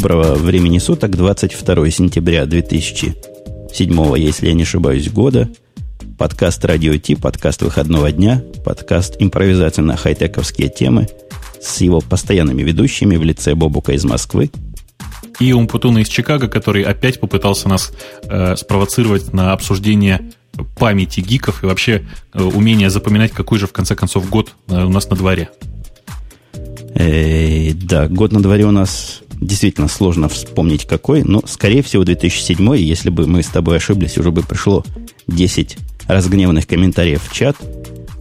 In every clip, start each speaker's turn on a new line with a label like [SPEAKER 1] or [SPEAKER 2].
[SPEAKER 1] доброго времени суток, 22 сентября 2007, если я не ошибаюсь, года. Подкаст «Радио Ти», подкаст выходного дня, подкаст импровизация на хай-тековские темы с его постоянными ведущими в лице Бобука из Москвы.
[SPEAKER 2] И Умпутуна из Чикаго, который опять попытался нас э, спровоцировать на обсуждение памяти гиков и вообще э, умения запоминать, какой же в конце концов год э, у нас на дворе.
[SPEAKER 1] Э, да, год на дворе у нас действительно сложно вспомнить какой, но, скорее всего, 2007, если бы мы с тобой ошиблись, уже бы пришло 10 разгневанных комментариев в чат.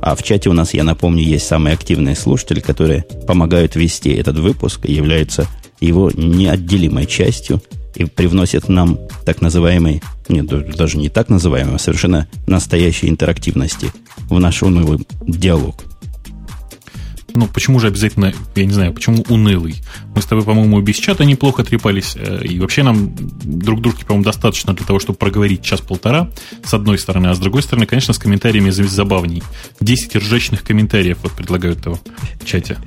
[SPEAKER 1] А в чате у нас, я напомню, есть самые активные слушатели, которые помогают вести этот выпуск и являются его неотделимой частью и привносят нам так называемый, нет, даже не так называемый, а совершенно настоящей интерактивности в наш унылый диалог
[SPEAKER 2] ну, почему же обязательно, я не знаю, почему унылый? Мы с тобой, по-моему, без чата неплохо трепались, э, и вообще нам друг дружки, по-моему, достаточно для того, чтобы проговорить час-полтора, с одной стороны, а с другой стороны, конечно, с комментариями забавней. Десять ржачных комментариев вот предлагают того в чате.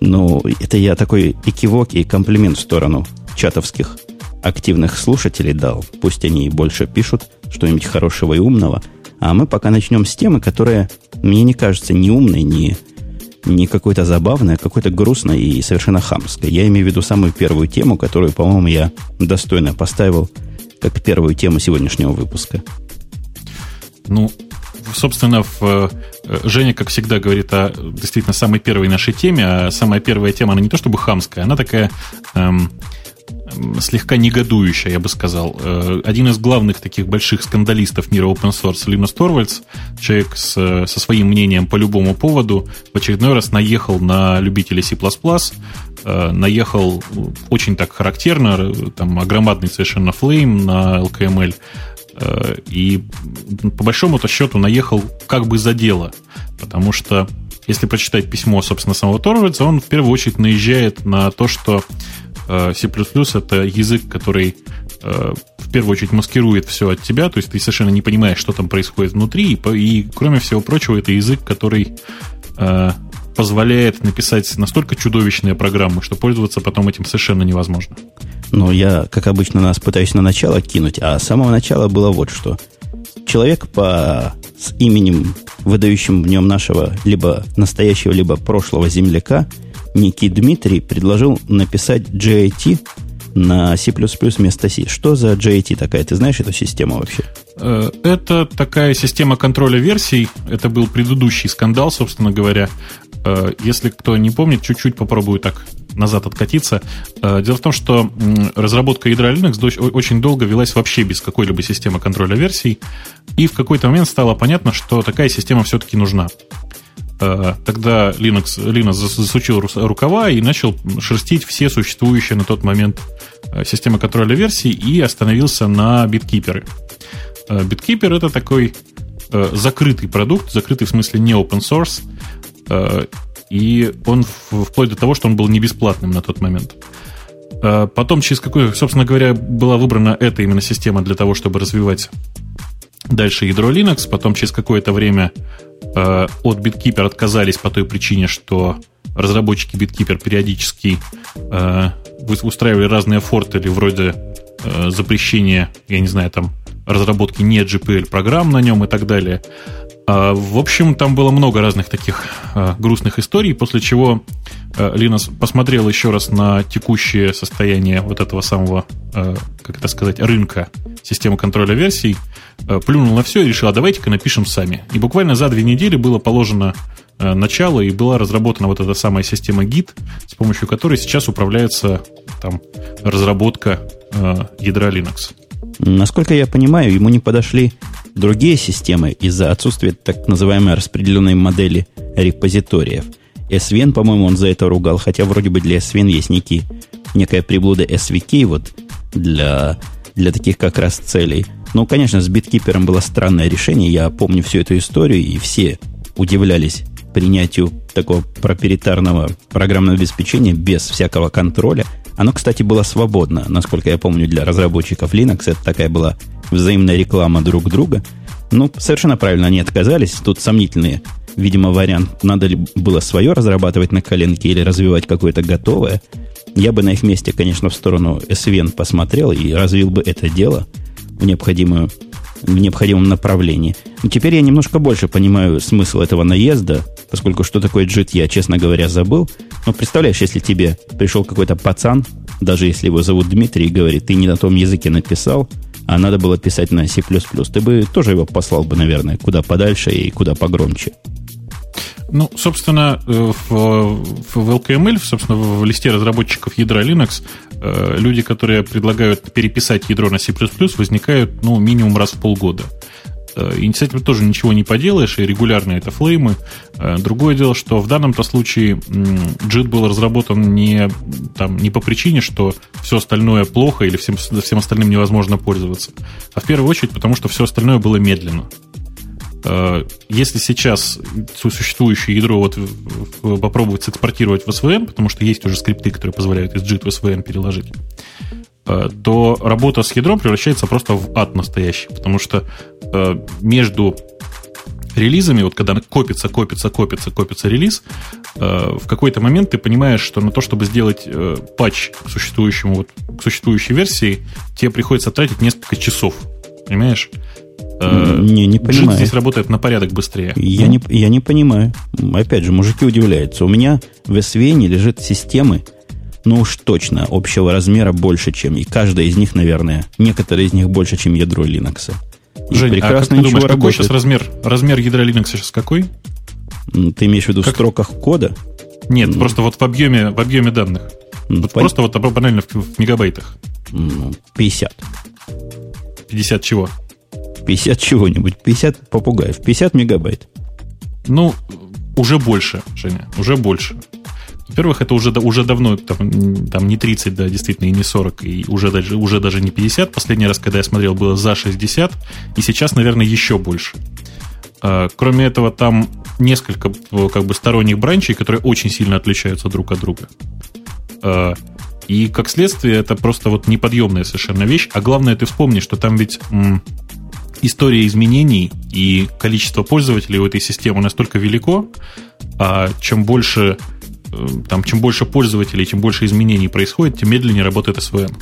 [SPEAKER 1] Ну, это я такой экивок и комплимент в сторону чатовских активных слушателей дал. Пусть они больше пишут что-нибудь хорошего и умного. А мы пока начнем с темы, которая мне не кажется ни умной, ни не какое-то забавное, а какое-то грустное и совершенно хамское. Я имею в виду самую первую тему, которую, по-моему, я достойно поставил как первую тему сегодняшнего выпуска.
[SPEAKER 2] Ну, собственно, в, э, Женя, как всегда, говорит о действительно самой первой нашей теме, а самая первая тема, она не то чтобы хамская, она такая эм, слегка негодующая, я бы сказал. Э, один из главных таких больших скандалистов мира open source Линус Торвальдс, человек с, со своим мнением по любому поводу, в очередной раз наехал на любителей C++, э, наехал очень так характерно, там огромадный совершенно флейм на LKML, э, и по большому-то счету наехал как бы за дело, потому что если прочитать письмо, собственно, самого Торвальдса, он в первую очередь наезжает на то, что Э, C++ это язык, который э, в первую очередь маскирует все от тебя, то есть ты совершенно не понимаешь, что там происходит внутри, и, и кроме всего прочего, это язык, который э, позволяет написать настолько чудовищные программы, что пользоваться потом этим совершенно невозможно.
[SPEAKER 1] Ну, я, как обычно, нас пытаюсь на начало кинуть, а с самого начала было вот что. Человек по с именем, выдающим в нем нашего либо настоящего, либо прошлого земляка – некий Дмитрий предложил написать JIT на C++ вместо C. Что за JIT такая? Ты знаешь эту систему вообще?
[SPEAKER 2] Э, это такая система контроля версий. Это был предыдущий скандал, собственно говоря. Э, если кто не помнит, чуть-чуть попробую так назад откатиться. Э, дело в том, что разработка ядра Linux очень долго велась вообще без какой-либо системы контроля версий, и в какой-то момент стало понятно, что такая система все-таки нужна. Э, тогда Linux, Linux засучил рукава и начал шерстить все существующие на тот момент э, системы контроля версий и остановился на BitKeeper. Э, BitKeeper это такой закрытый продукт, закрытый в смысле не open source, и он вплоть до того, что он был не бесплатным на тот момент. Потом, через какое, собственно говоря, была выбрана эта именно система для того, чтобы развивать дальше ядро Linux. Потом, через какое-то время Э, от BitKeeper отказались по той причине, что разработчики BitKeeper периодически э, устраивали разные фортели вроде э, запрещения, я не знаю, там разработки не GPL программ на нем и так далее. А, в общем, там было много разных таких грустных историй, после чего Линус посмотрел еще раз на текущее состояние вот этого самого, как это сказать, рынка системы контроля версий, плюнул на все и решил, а давайте-ка напишем сами. И буквально за две недели было положено начало, и была разработана вот эта самая система Git, с помощью которой сейчас управляется там, разработка ядра Linux.
[SPEAKER 1] Насколько я понимаю, ему не подошли другие системы из-за отсутствия так называемой распределенной модели репозиториев. SVN, по-моему, он за это ругал, хотя вроде бы для SVN есть некий, некая приблуда SVK вот для, для таких как раз целей – ну, конечно, с биткипером было странное решение. Я помню всю эту историю, и все удивлялись принятию такого проприетарного программного обеспечения без всякого контроля. Оно, кстати, было свободно, насколько я помню, для разработчиков Linux. Это такая была взаимная реклама друг друга. Ну, совершенно правильно они отказались. Тут сомнительные, видимо, вариант. Надо ли было свое разрабатывать на коленке или развивать какое-то готовое. Я бы на их месте, конечно, в сторону SVN посмотрел и развил бы это дело в, необходимую, в необходимом направлении. Но теперь я немножко больше понимаю смысл этого наезда, поскольку что такое JIT я, честно говоря, забыл. Но представляешь, если тебе пришел какой-то пацан, даже если его зовут Дмитрий, и говорит, ты не на том языке написал, а надо было писать на C++, ты бы тоже его послал бы, наверное, куда подальше и куда погромче.
[SPEAKER 2] Ну, собственно, э, в, в LKML, собственно, в листе разработчиков ядра Linux, э, люди, которые предлагают переписать ядро на C++, возникают, ну, минимум раз в полгода. Э, и с этим тоже ничего не поделаешь, и регулярно это флеймы. Другое дело, что в данном-то случае JIT был разработан не, там, не по причине, что все остальное плохо или всем, всем остальным невозможно пользоваться, а в первую очередь потому, что все остальное было медленно. Э, если сейчас существующее ядро вот попробовать сэкспортировать в SVN, потому что есть уже скрипты, которые позволяют из JIT в SVN переложить, э, то работа с ядром превращается просто в ад настоящий, потому что э, между релизами, вот когда копится, копится, копится, копится релиз, в какой-то момент ты понимаешь, что на то, чтобы сделать патч к существующему, вот, к существующей версии, тебе приходится тратить несколько часов. Понимаешь?
[SPEAKER 1] Э, не, не понимаю.
[SPEAKER 2] здесь работает на порядок быстрее.
[SPEAKER 1] Я, не, я не понимаю. Опять же, мужики удивляются. У меня в SVN лежит системы, ну уж точно, общего размера больше, чем... И каждая из них, наверное, некоторые из них больше, чем ядро Linux.
[SPEAKER 2] И Жень, прекрасно а как ты думаешь, какой сейчас размер, размер ядра Linux сейчас какой?
[SPEAKER 1] Ты имеешь в виду как? в строках кода?
[SPEAKER 2] Нет, ну, просто вот в объеме, в объеме данных. Ну, вот по... Просто вот банально в, в мегабайтах.
[SPEAKER 1] Ну, 50.
[SPEAKER 2] 50 чего?
[SPEAKER 1] 50 чего-нибудь, 50 попугаев, 50 мегабайт.
[SPEAKER 2] Ну, уже больше, Женя, уже больше. Во-первых, это уже, уже давно, там, там не 30, да, действительно, и не 40, и уже даже, уже даже не 50. Последний раз, когда я смотрел, было за 60, и сейчас, наверное, еще больше. А, кроме этого, там несколько как бы сторонних бранчей, которые очень сильно отличаются друг от друга. А, и как следствие, это просто вот неподъемная совершенно вещь. А главное, ты вспомни, что там ведь история изменений и количество пользователей у этой системы настолько велико, а чем больше, э, там, чем больше пользователей, чем больше изменений происходит, тем медленнее работает SVN.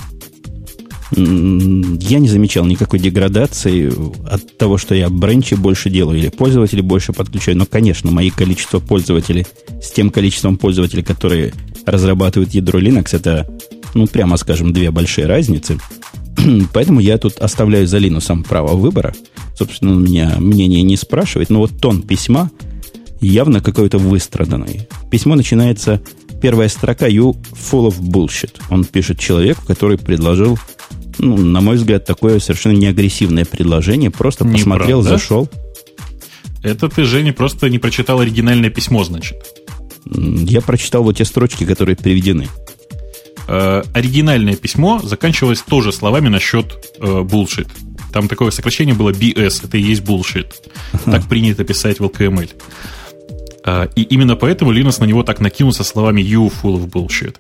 [SPEAKER 1] Я не замечал никакой деградации от того, что я бренчи больше делаю или пользователей больше подключаю. Но, конечно, мои количество пользователей с тем количеством пользователей, которые разрабатывают ядро Linux, это, ну, прямо скажем, две большие разницы. Поэтому я тут оставляю за Линусом право выбора. Собственно, он меня мнение не спрашивает. Но вот тон письма явно какой-то выстраданный. Письмо начинается... Первая строка «You full of bullshit». Он пишет человеку, который предложил, ну, на мой взгляд, такое совершенно неагрессивное предложение. Просто не посмотрел, правда? зашел.
[SPEAKER 2] Это ты, Женя, просто не прочитал оригинальное письмо, значит.
[SPEAKER 1] Я прочитал вот те строчки, которые приведены.
[SPEAKER 2] Э, оригинальное письмо заканчивалось тоже словами насчет э, bullshit. Там такое сокращение было BS, это и есть bullshit. Так принято писать в LKML. Э, и именно поэтому Linux на него так накинулся словами you full of bullshit.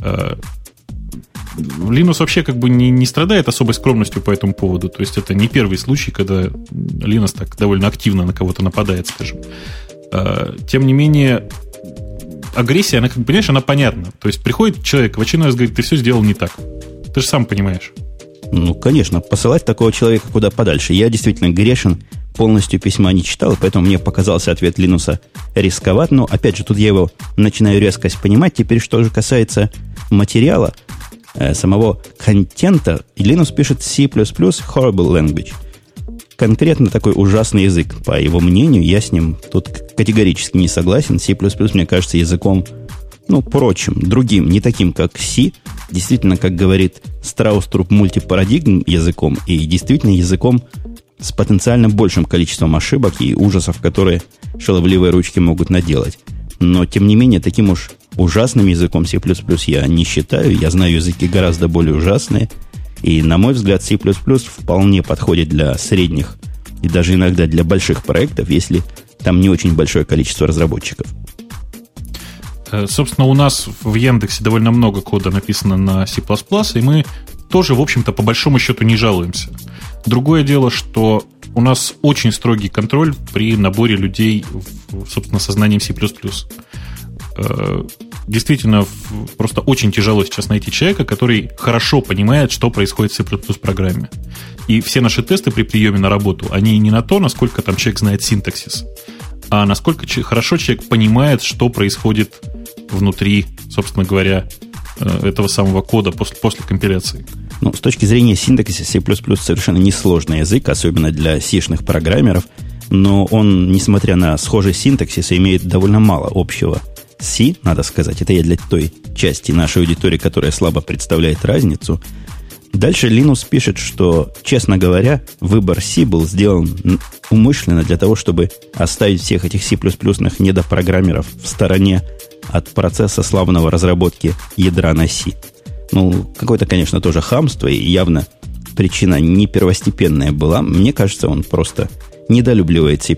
[SPEAKER 2] Э, Linux вообще как бы не, не страдает особой скромностью по этому поводу. То есть это не первый случай, когда Linux так довольно активно на кого-то нападает, скажем. Э, тем не менее, агрессия, она, как понимаешь, она понятна. То есть приходит человек, в очередной раз говорит, ты все сделал не так. Ты же сам понимаешь.
[SPEAKER 1] Ну, конечно, посылать такого человека куда подальше. Я действительно грешен, полностью письма не читал, поэтому мне показался ответ Линуса рисковат. Но, опять же, тут я его начинаю резкость понимать. Теперь, что же касается материала, э, самого контента, Линус пишет C++ horrible language – конкретно такой ужасный язык, по его мнению. Я с ним тут категорически не согласен. C++, мне кажется, языком, ну, прочим, другим, не таким, как C. Действительно, как говорит Страуструп, мультипарадигм языком, и действительно языком с потенциально большим количеством ошибок и ужасов, которые шаловливые ручки могут наделать. Но, тем не менее, таким уж ужасным языком C++ я не считаю. Я знаю языки гораздо более ужасные – и, на мой взгляд, C++ вполне подходит для средних и даже иногда для больших проектов, если там не очень большое количество разработчиков.
[SPEAKER 2] Э, собственно, у нас в Яндексе довольно много кода написано на C++, и мы тоже, в общем-то, по большому счету не жалуемся. Другое дело, что у нас очень строгий контроль при наборе людей, собственно, со знанием C++. Действительно просто очень тяжело сейчас найти человека, который хорошо понимает, что происходит в C++ программе. И все наши тесты при приеме на работу, они не на то, насколько там человек знает синтаксис, а насколько хорошо человек понимает, что происходит внутри, собственно говоря, э, этого самого кода после, после компиляции.
[SPEAKER 1] Ну, с точки зрения синтаксиса, C++ совершенно несложный язык, особенно для сишных программеров, но он, несмотря на схожий синтаксис, имеет довольно мало общего C, надо сказать. Это я для той части нашей аудитории, которая слабо представляет разницу – Дальше Линус пишет, что, честно говоря, выбор C был сделан умышленно для того, чтобы оставить всех этих C++ недопрограммеров в стороне от процесса славного разработки ядра на C. Ну, какое-то, конечно, тоже хамство, и явно причина не первостепенная была. Мне кажется, он просто недолюбливает C++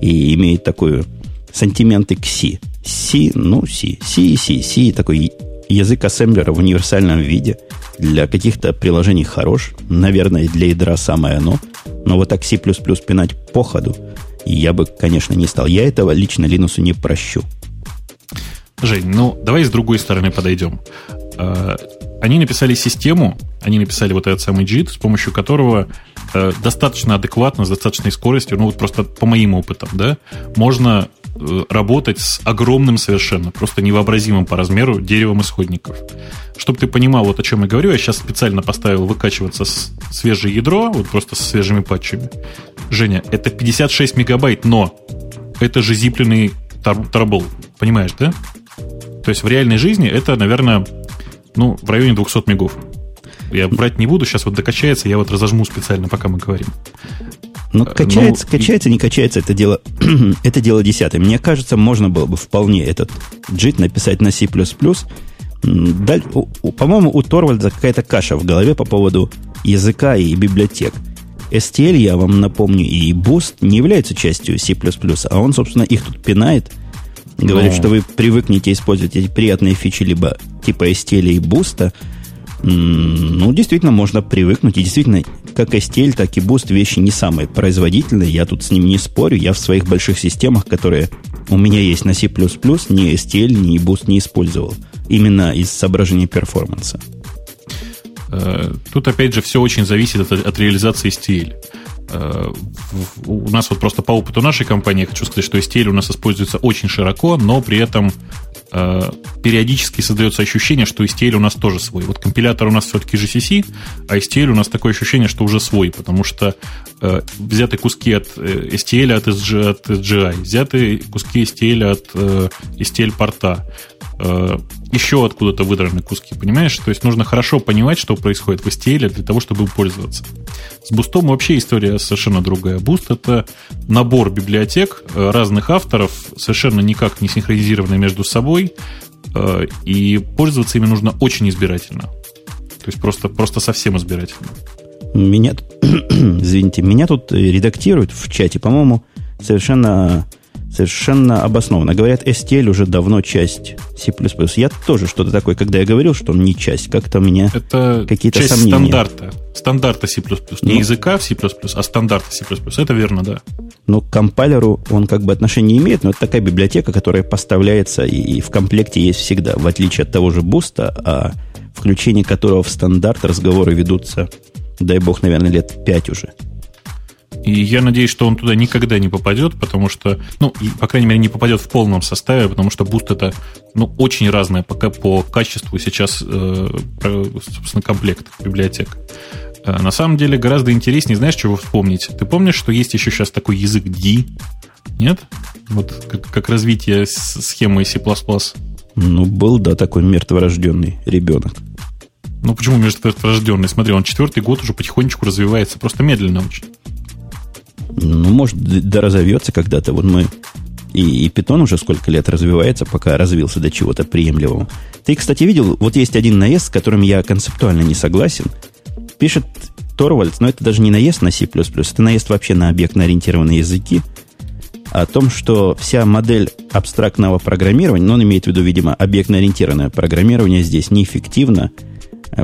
[SPEAKER 1] и имеет такую сантименты к C. C, ну, C, C, C, C, такой язык ассемблера в универсальном виде – для каких-то приложений хорош. Наверное, для ядра самое оно. Но вот так C++ пинать по ходу я бы, конечно, не стал. Я этого лично Линусу не прощу.
[SPEAKER 2] Жень, ну давай с другой стороны подойдем. А, они написали систему, они написали вот этот самый JIT, с помощью которого э, достаточно адекватно, с достаточной скоростью, ну вот просто по моим опытам, да, можно Э, работать с огромным совершенно, просто невообразимым по размеру деревом исходников. Чтобы ты понимал, вот о чем я говорю, я сейчас специально поставил выкачиваться свежее ядро, вот просто со свежими патчами. Женя, это 56 мегабайт, но это же зипленный тарбол, понимаешь, да? То есть в реальной жизни это, наверное, ну, в районе 200 мегов. Я брать не буду, сейчас вот докачается, я вот разожму специально, пока мы говорим.
[SPEAKER 1] Ну, качается, ну, качается, не качается, это дело, это дело десятое. Мне кажется, можно было бы вполне этот JIT написать на C++. По-моему, у Торвальда какая-то каша в голове по поводу языка и библиотек. STL, я вам напомню, и Boost не являются частью C++, а он, собственно, их тут пинает. Говорит, Но... что вы привыкнете использовать эти приятные фичи либо типа STL и Boost, ну, действительно, можно привыкнуть. И действительно, как STL, так и Boost вещи не самые производительные. Я тут с ними не спорю. Я в своих больших системах, которые у меня есть на C++, ни STL, ни Boost не использовал. Именно из соображения перформанса.
[SPEAKER 2] Э, тут, опять же, все очень зависит от, от реализации STL. Э, у нас вот просто по опыту нашей компании, хочу сказать, что STL у нас используется очень широко, но при этом периодически создается ощущение, что STL у нас тоже свой. Вот компилятор у нас все-таки GCC, а STL у нас такое ощущение, что уже свой, потому что э, взяты куски от STL от, SG, от SGI, взяты куски STL от STL порта, еще откуда-то выдраны куски, понимаешь? То есть нужно хорошо понимать, что происходит в STL для того, чтобы им пользоваться. С бустом вообще история совершенно другая. Буст — это набор библиотек э, разных авторов, совершенно никак не синхронизированные между собой, э, и пользоваться ими нужно очень избирательно. То есть просто, просто совсем избирательно.
[SPEAKER 1] Меня, извините, меня тут редактируют в чате, по-моему, совершенно Совершенно обоснованно. Говорят, STL уже давно часть C++. Я тоже что-то такое, когда я говорил, что он не часть, как-то у меня
[SPEAKER 2] Это какие-то часть сомнения. стандарта. Стандарта C++. Не ну, языка в C++, а стандарта C++. Это верно, да.
[SPEAKER 1] Но к compiler у он как бы отношения не имеет, но это такая библиотека, которая поставляется и в комплекте есть всегда, в отличие от того же Boost а, а включение которого в стандарт разговоры ведутся, дай бог, наверное, лет пять уже.
[SPEAKER 2] И я надеюсь, что он туда никогда не попадет, потому что, ну, и, по крайней мере, не попадет в полном составе, потому что Boost это, ну, очень разное пока по качеству сейчас, э, собственно, комплект библиотек. Э, на самом деле гораздо интереснее, знаешь, чего вспомнить? Ты помнишь, что есть еще сейчас такой язык D? Нет? Вот как, как развитие схемы C++.
[SPEAKER 1] Ну, был, да, такой мертворожденный ребенок.
[SPEAKER 2] Ну, почему мертворожденный? Смотри, он четвертый год уже потихонечку развивается, просто медленно очень.
[SPEAKER 1] Ну, может, да разовьется когда-то. Вот мы... И, и питон уже сколько лет развивается, пока развился до чего-то приемлемого. Ты, кстати, видел, вот есть один наезд, с которым я концептуально не согласен. Пишет Торвальдс, но это даже не наезд на C++, это наезд вообще на объектно-ориентированные языки, о том, что вся модель абстрактного программирования, но он имеет в виду, видимо, объектно-ориентированное программирование здесь неэффективно,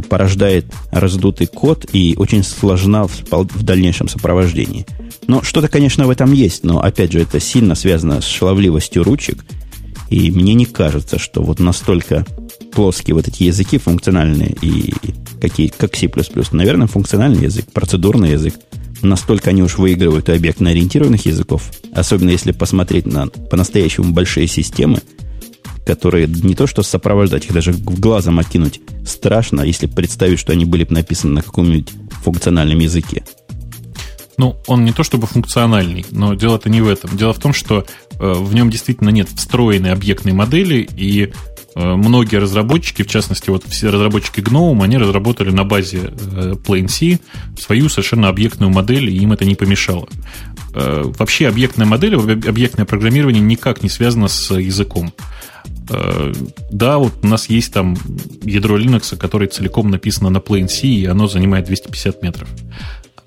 [SPEAKER 1] порождает раздутый код и очень сложна в, в дальнейшем сопровождении – ну, что-то, конечно, в этом есть, но, опять же, это сильно связано с шаловливостью ручек. И мне не кажется, что вот настолько плоские вот эти языки функциональные и какие, как C++, наверное, функциональный язык, процедурный язык, настолько они уж выигрывают у объектно-ориентированных языков, особенно если посмотреть на по-настоящему большие системы, которые не то что сопровождать, их даже глазом окинуть страшно, если представить, что они были бы написаны на каком-нибудь функциональном языке.
[SPEAKER 2] Ну, он не то чтобы функциональный, но дело-то не в этом. Дело в том, что э, в нем действительно нет встроенной объектной модели, и Э, многие разработчики, в частности, вот все разработчики GNOME, они разработали на базе э, Plain C свою совершенно объектную модель, и им это не помешало. Вообще объектная модель, объектное программирование никак не связано с языком. Да, вот у нас есть там ядро Linux, которое целиком написано на Plain C, и оно занимает 250 метров.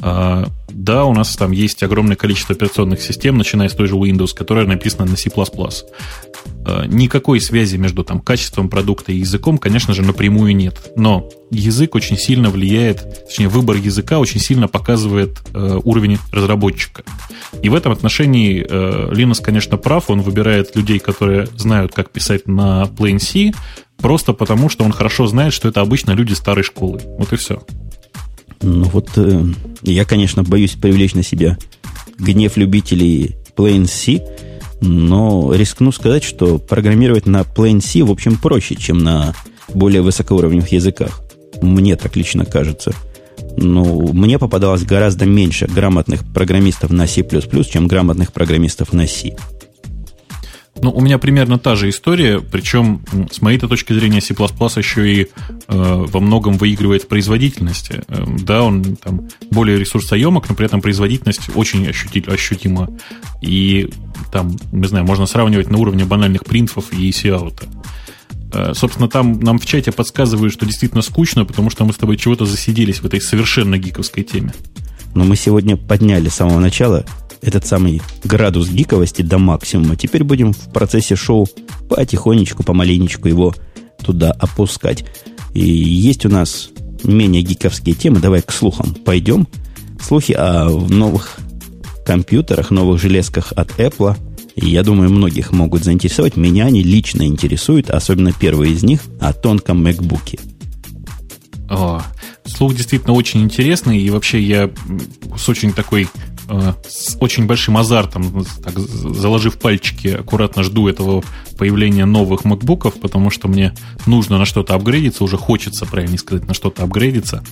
[SPEAKER 2] А, да, у нас там есть огромное количество операционных систем, начиная с той же Windows, которая написана на C++. А, никакой связи между там, качеством продукта и языком, конечно же, напрямую нет. Но язык очень сильно влияет, точнее, выбор языка очень сильно показывает э, уровень разработчика. И в этом отношении э, Linux, конечно, прав. Он выбирает людей, которые знают, как писать на Plain C, просто потому, что он хорошо знает, что это обычно люди старой школы. Вот и все.
[SPEAKER 1] Ну вот, э, я, конечно, боюсь привлечь на себя гнев любителей Plain C, но рискну сказать, что программировать на Plain C, в общем, проще, чем на более высокоуровневых языках. Мне так лично кажется. Ну, мне попадалось гораздо меньше грамотных программистов на C++, чем грамотных программистов на C.
[SPEAKER 2] Ну, у меня примерно та же история, причем с моей точки зрения C++ еще и э, во многом выигрывает в производительности. Э, да, он там более ресурсоемок, но при этом производительность очень ощути, ощутима. И там, не знаю, можно сравнивать на уровне банальных принтов и EC-аута. Э, собственно, там нам в чате подсказывают, что действительно скучно, потому что мы с тобой чего-то засиделись в этой совершенно гиковской теме.
[SPEAKER 1] Но мы сегодня подняли с самого начала этот самый градус гиковости до максимума. Теперь будем в процессе шоу потихонечку, помаленечку его туда опускать. И есть у нас менее гиковские темы. Давай к слухам пойдем. Слухи о новых компьютерах, новых железках от Apple. Я думаю, многих могут заинтересовать. Меня они лично интересуют, особенно первые из них, о тонком MacBook.
[SPEAKER 2] О, слух действительно очень интересный, и вообще я с очень такой Э, с очень большим азартом, так, заложив пальчики, аккуратно жду этого появления новых макбуков, потому что мне нужно на что-то апгрейдиться, уже хочется, правильно сказать, на что-то апгрейдиться.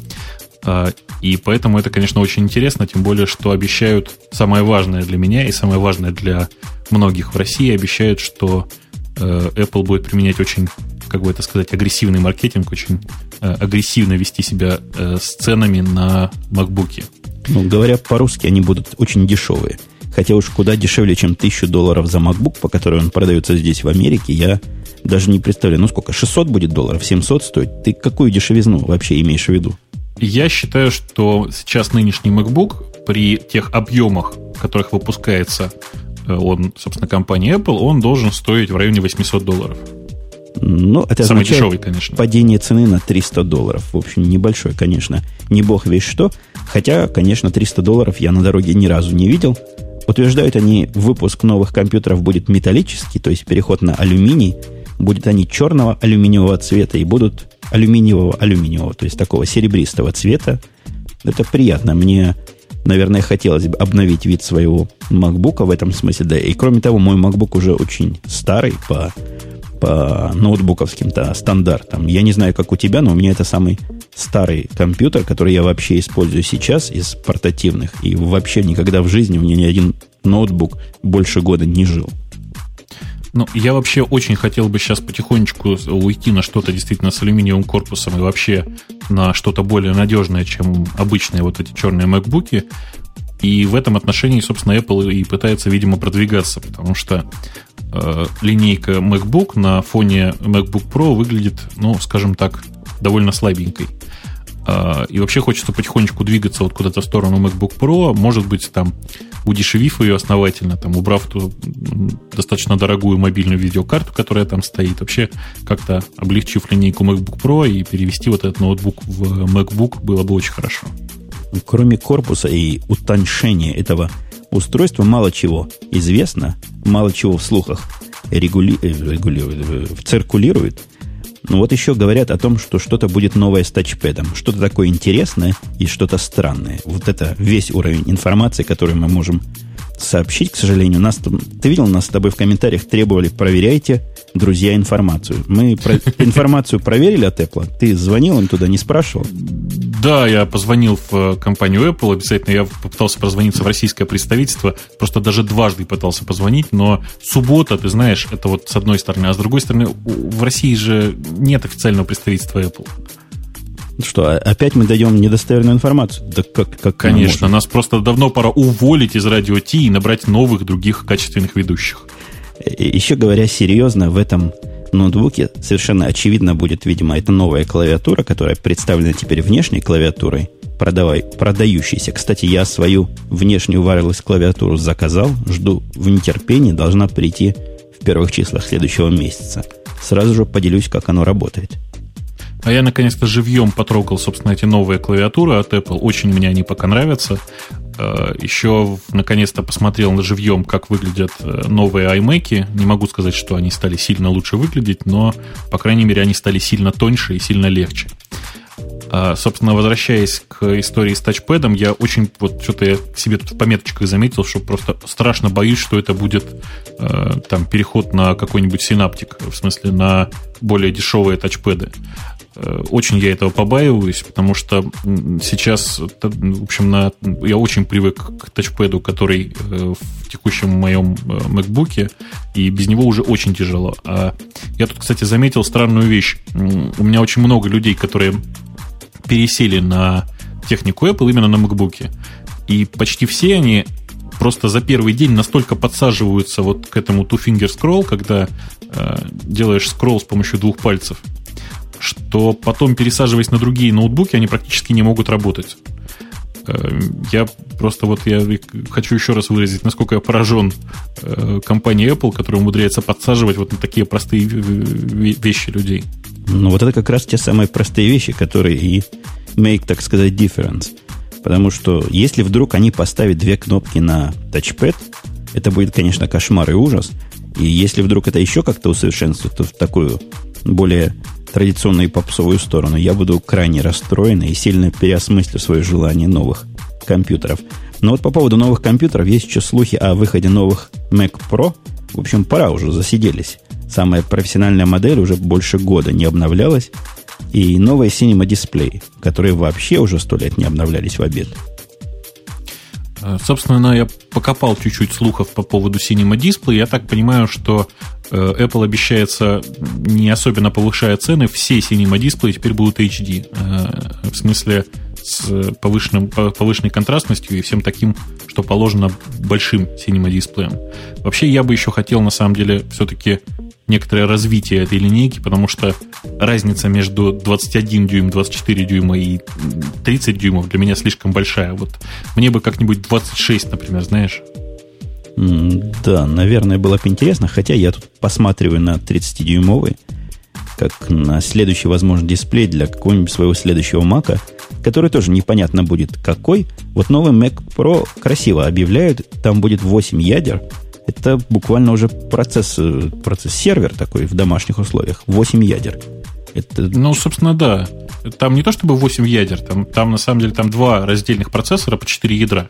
[SPEAKER 2] Э, и поэтому это, конечно, очень интересно, тем более, что обещают самое важное для меня и самое важное для многих в России, обещают, что э, Apple будет применять очень, как бы это сказать, агрессивный маркетинг, очень агрессивно вести себя с ценами на макбуки.
[SPEAKER 1] Ну, говоря по-русски, они будут очень дешевые. Хотя уж куда дешевле, чем 1000 долларов за MacBook, по которой он продается здесь, в Америке, я даже не представляю. Ну, сколько? 600 будет долларов? 700 стоит? Ты какую дешевизну вообще имеешь в виду?
[SPEAKER 2] Я считаю, что сейчас нынешний MacBook при тех объемах, которых выпускается э, он, собственно, компания Apple, он должен стоить в районе 800 долларов.
[SPEAKER 1] Ну, это Самый дешевый, конечно. Падение цены на 300 долларов. В общем, небольшое, конечно. Не бог весь что. Хотя, конечно, 300 долларов я на дороге ни разу не видел. Утверждают они, выпуск новых компьютеров будет металлический, то есть переход на алюминий. Будет они черного алюминиевого цвета и будут алюминиевого алюминиевого, то есть такого серебристого цвета. Это приятно. Мне, наверное, хотелось бы обновить вид своего MacBook в этом смысле. Да, и кроме того, мой MacBook уже очень старый по по ноутбуковским-то стандартам. Я не знаю, как у тебя, но у меня это самый старый компьютер, который я вообще использую сейчас из портативных. И вообще никогда в жизни у меня ни один ноутбук больше года не жил.
[SPEAKER 2] Ну, я вообще очень хотел бы сейчас потихонечку уйти на что-то действительно с алюминиевым корпусом и вообще на что-то более надежное, чем обычные вот эти черные MacBook. И в этом отношении, собственно, Apple и пытается, видимо, продвигаться, потому что линейка MacBook на фоне MacBook Pro выглядит, ну, скажем так, довольно слабенькой. Э, и вообще хочется потихонечку двигаться вот куда-то в сторону MacBook Pro, может быть, там, удешевив ее основательно, там, убрав ту достаточно дорогую мобильную видеокарту, которая там стоит, вообще как-то облегчив линейку MacBook Pro и перевести вот этот ноутбук в MacBook было бы очень хорошо
[SPEAKER 1] кроме корпуса и утоньшения этого устройства, мало чего известно, мало чего в слухах регули... Э, регулирует, э, циркулирует. Но вот еще говорят о том, что что-то будет новое с тачпэдом. Что-то такое интересное и что-то странное. Вот это весь уровень информации, который мы можем сообщить, к сожалению. Нас, ты видел, нас с тобой в комментариях требовали, проверяйте, друзья, информацию. Мы про, информацию проверили от Apple. Ты звонил им туда, не спрашивал?
[SPEAKER 2] Да, я позвонил в э, компанию Apple, обязательно я попытался прозвониться в российское представительство, просто даже дважды пытался позвонить, но суббота, ты знаешь, это вот с одной стороны, а с другой стороны, в России же нет официального представительства Apple.
[SPEAKER 1] Что, а опять мы даем недостоверную информацию? Да как, как
[SPEAKER 2] Конечно, нас просто давно пора уволить из радио Ти и набрать новых, других качественных ведущих.
[SPEAKER 1] Еще говоря серьезно, в этом ноутбуке совершенно очевидно будет, видимо, это новая клавиатура, которая представлена теперь внешней клавиатурой, продавай, продающейся. Кстати, я свою внешнюю wireless клавиатуру заказал, жду в нетерпении, должна прийти в первых числах следующего месяца. Сразу же поделюсь, как оно работает.
[SPEAKER 2] А я наконец-то живьем потрогал, собственно, эти новые клавиатуры от Apple. Очень мне они пока нравятся. Э, Еще наконец-то посмотрел на живьем, как выглядят э, новые iMac. Не могу сказать, что они стали сильно лучше выглядеть, но, по крайней мере, они стали сильно тоньше и сильно легче. А, собственно, возвращаясь к истории с тачпэдом, я очень, вот что-то я себе тут в пометочках заметил, что просто страшно боюсь, что это будет э, там переход на какой-нибудь синаптик, в смысле на более дешевые тачпэды. Э, очень я этого побаиваюсь, потому что сейчас, в общем, на, я очень привык к тачпэду, который э, в текущем моем э, MacBook, и без него уже очень тяжело. А я тут, кстати, заметил странную вещь. У меня очень много людей, которые пересели на технику Apple именно на MacBook. И почти все они просто за первый день настолько подсаживаются вот к этому two-finger scroll, когда э, делаешь скролл с помощью двух пальцев – что потом, пересаживаясь на другие ноутбуки, они практически не могут работать. Э, я просто вот я хочу еще раз выразить, насколько я поражен э, компанией Apple, которая умудряется подсаживать вот на такие простые вещи людей.
[SPEAKER 1] Ну, вот это как раз те самые простые вещи, которые и make, так сказать, difference. Потому что если вдруг они поставят две кнопки на тачпэд, это будет, конечно, кошмар и ужас. И если вдруг это еще как-то усовершенствует, то в такую более традиционную попсовую сторону, я буду крайне расстроен и сильно переосмыслю свое желание новых компьютеров. Но вот по поводу новых компьютеров есть еще слухи о выходе новых Mac Pro. В общем, пора уже, засиделись. Самая профессиональная модель уже больше года не обновлялась. И новые Cinema дисплеи, которые вообще уже сто лет не обновлялись в обед.
[SPEAKER 2] Э, собственно, я покопал чуть-чуть слухов по поводу Cinema Display. Я так понимаю, что э, Apple обещается, не особенно повышая цены, все Cinema Display теперь будут HD. Э, в смысле, с повышенным, повышенной контрастностью и всем таким, что положено большим Cinema дисплеем. Вообще, я бы еще хотел, на самом деле, все-таки некоторое развитие этой линейки, потому что разница между 21 дюйм, 24 дюйма и 30 дюймов для меня слишком большая. Вот мне бы как-нибудь 26, например, знаешь.
[SPEAKER 1] Да, наверное, было бы интересно, хотя я тут посматриваю на 30-дюймовый, как на следующий, возможно, дисплей для какого-нибудь своего следующего мака, который тоже непонятно будет какой. Вот новый Mac Pro красиво объявляют, там будет 8 ядер, это буквально уже процесс, э, процесс сервер такой в домашних условиях. 8 ядер.
[SPEAKER 2] Это... Ну, собственно, да. Там не то чтобы 8 ядер, там, там на самом деле там два раздельных процессора по 4 ядра.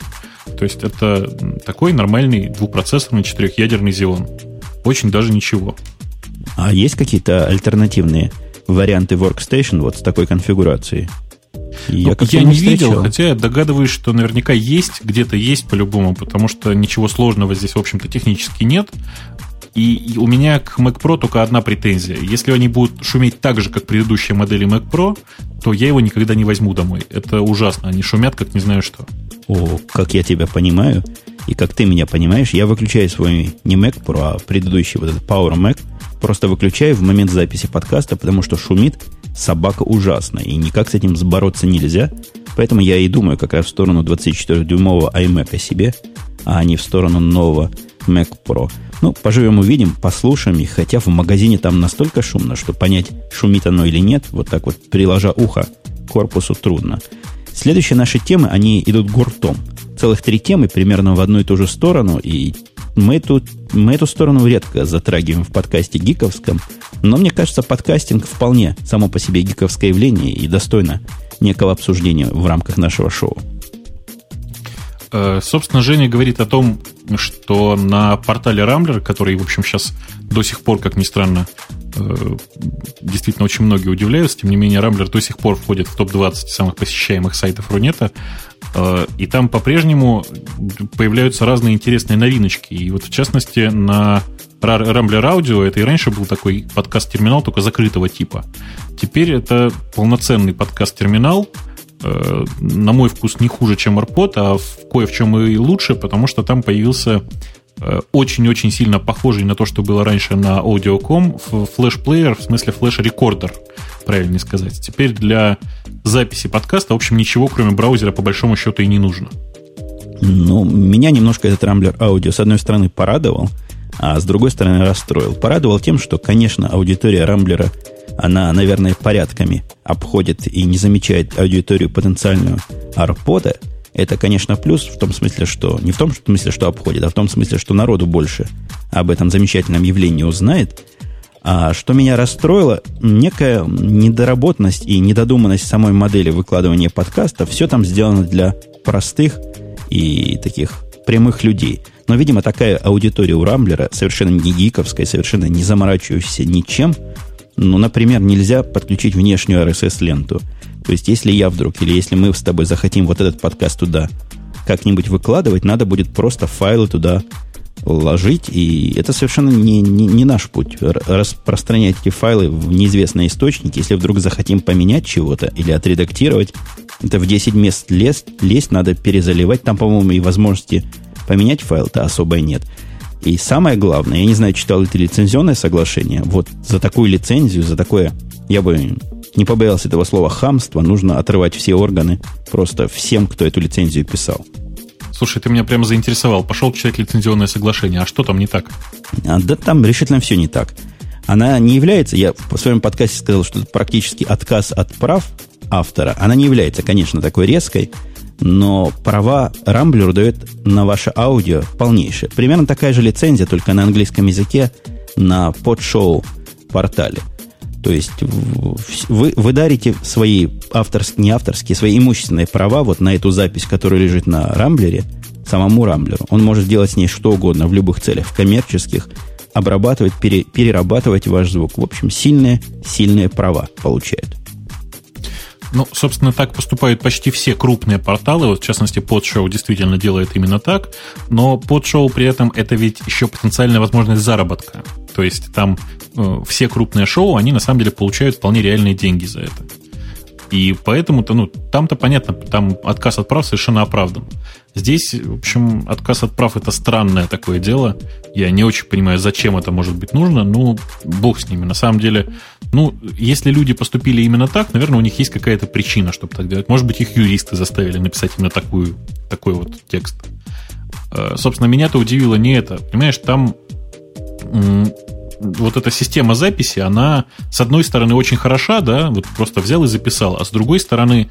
[SPEAKER 2] То есть это такой нормальный двухпроцессорный четырехъядерный Xeon. Очень даже ничего.
[SPEAKER 1] А есть какие-то альтернативные варианты Workstation вот с такой конфигурацией?
[SPEAKER 2] Я, ну, я не видел, хотя я догадываюсь, что наверняка есть, где-то есть по-любому, потому что ничего сложного здесь, в общем-то, технически нет. И у меня к Mac Pro только одна претензия. Если они будут шуметь так же, как предыдущие модели Mac Pro, то я его никогда не возьму домой. Это ужасно. Они шумят, как не знаю что.
[SPEAKER 1] О, как я тебя понимаю, и как ты меня понимаешь, я выключаю свой не Mac Pro, а предыдущий вот этот Power Mac, просто выключаю в момент записи подкаста, потому что шумит собака ужасная, и никак с этим сбороться нельзя. Поэтому я и думаю как раз в сторону 24-дюймового iMac себе, а не в сторону нового Mac Pro. Ну, поживем увидим, послушаем их, хотя в магазине там настолько шумно, что понять, шумит оно или нет, вот так вот, приложа ухо к корпусу, трудно. Следующие наши темы, они идут гуртом. Целых три темы примерно в одну и ту же сторону, и мы, тут, мы эту сторону редко затрагиваем в подкасте гиковском, но мне кажется, подкастинг вполне само по себе гиковское явление и достойно некого обсуждения в рамках нашего шоу.
[SPEAKER 2] Э, собственно, Женя говорит о том, что на портале Рамблер, который, в общем, сейчас до сих пор, как ни странно, э, действительно очень многие удивляются, тем не менее, Рамблер до сих пор входит в топ-20 самых посещаемых сайтов Рунета, и там по-прежнему появляются разные интересные новиночки. И вот, в частности, на Рамблер Аудио это и раньше был такой подкаст-терминал, только закрытого типа. Теперь это полноценный подкаст-терминал, Э, на мой вкус, не хуже, чем AirPod, а в кое в чем и лучше, потому что там появился э, очень-очень сильно похожий на то, что было раньше на Audio.com, флеш-плеер, в смысле флеш-рекордер, правильно сказать. Теперь для записи подкаста, в общем, ничего, кроме браузера, по большому счету, и не нужно.
[SPEAKER 1] Ну, меня немножко этот Рамблер аудио, с одной стороны, порадовал, а с другой стороны, расстроил. Порадовал тем, что, конечно, аудитория Рамблера – она, наверное, порядками обходит и не замечает аудиторию потенциальную арпода, это, конечно, плюс в том смысле, что не в том смысле, что обходит, а в том смысле, что народу больше об этом замечательном явлении узнает. А что меня расстроило, некая недоработанность и недодуманность самой модели выкладывания подкаста. Все там сделано для простых и таких прямых людей. Но, видимо, такая аудитория у Рамблера совершенно не гиковская, совершенно не заморачивающаяся ничем, ну, например, нельзя подключить внешнюю RSS-ленту. То есть, если я вдруг, или если мы с тобой захотим вот этот подкаст туда как-нибудь выкладывать, надо будет просто файлы туда ложить, и это совершенно не, не, не наш путь. Распространять эти файлы в неизвестные источники, если вдруг захотим поменять чего-то или отредактировать, это в 10 мест лезть, лезть надо перезаливать. Там, по-моему, и возможности поменять файл-то особой нет. И самое главное, я не знаю, читал ли ты лицензионное соглашение, вот за такую лицензию, за такое, я бы не побоялся этого слова хамство, нужно отрывать все органы просто всем, кто эту лицензию писал.
[SPEAKER 2] Слушай, ты меня прямо заинтересовал. Пошел читать лицензионное соглашение. А что там не так?
[SPEAKER 1] А, да там решительно все не так. Она не является, я в своем подкасте сказал, что это практически отказ от прав автора. Она не является, конечно, такой резкой, но права Рамблер дает на ваше аудио полнейшее. Примерно такая же лицензия, только на английском языке, на подшоу портале. То есть вы, вы дарите свои авторские, не авторские, свои имущественные права вот на эту запись, которая лежит на Рамблере, самому Рамблеру. Он может делать с ней что угодно в любых целях, в коммерческих, обрабатывать, пере, перерабатывать ваш звук. В общем, сильные, сильные права получают.
[SPEAKER 2] Ну, собственно, так поступают почти все крупные порталы. Вот, в частности, Подшоу действительно делает именно так. Но Подшоу при этом это ведь еще потенциальная возможность заработка. То есть там э, все крупные шоу, они на самом деле получают вполне реальные деньги за это. И поэтому-то, ну, там-то понятно, там отказ от прав совершенно оправдан. Здесь, в общем, отказ от прав это странное такое дело. Я не очень понимаю, зачем это может быть нужно. Ну, бог с ними. На самом деле, ну, если люди поступили именно так, наверное, у них есть какая-то причина, чтобы так делать. Может быть, их юристы заставили написать именно такую, такой вот текст. Э, собственно, меня-то удивило не это. Понимаешь, там вот эта система записи, она, с одной стороны, очень хороша, да, вот просто взял и записал, а с другой стороны,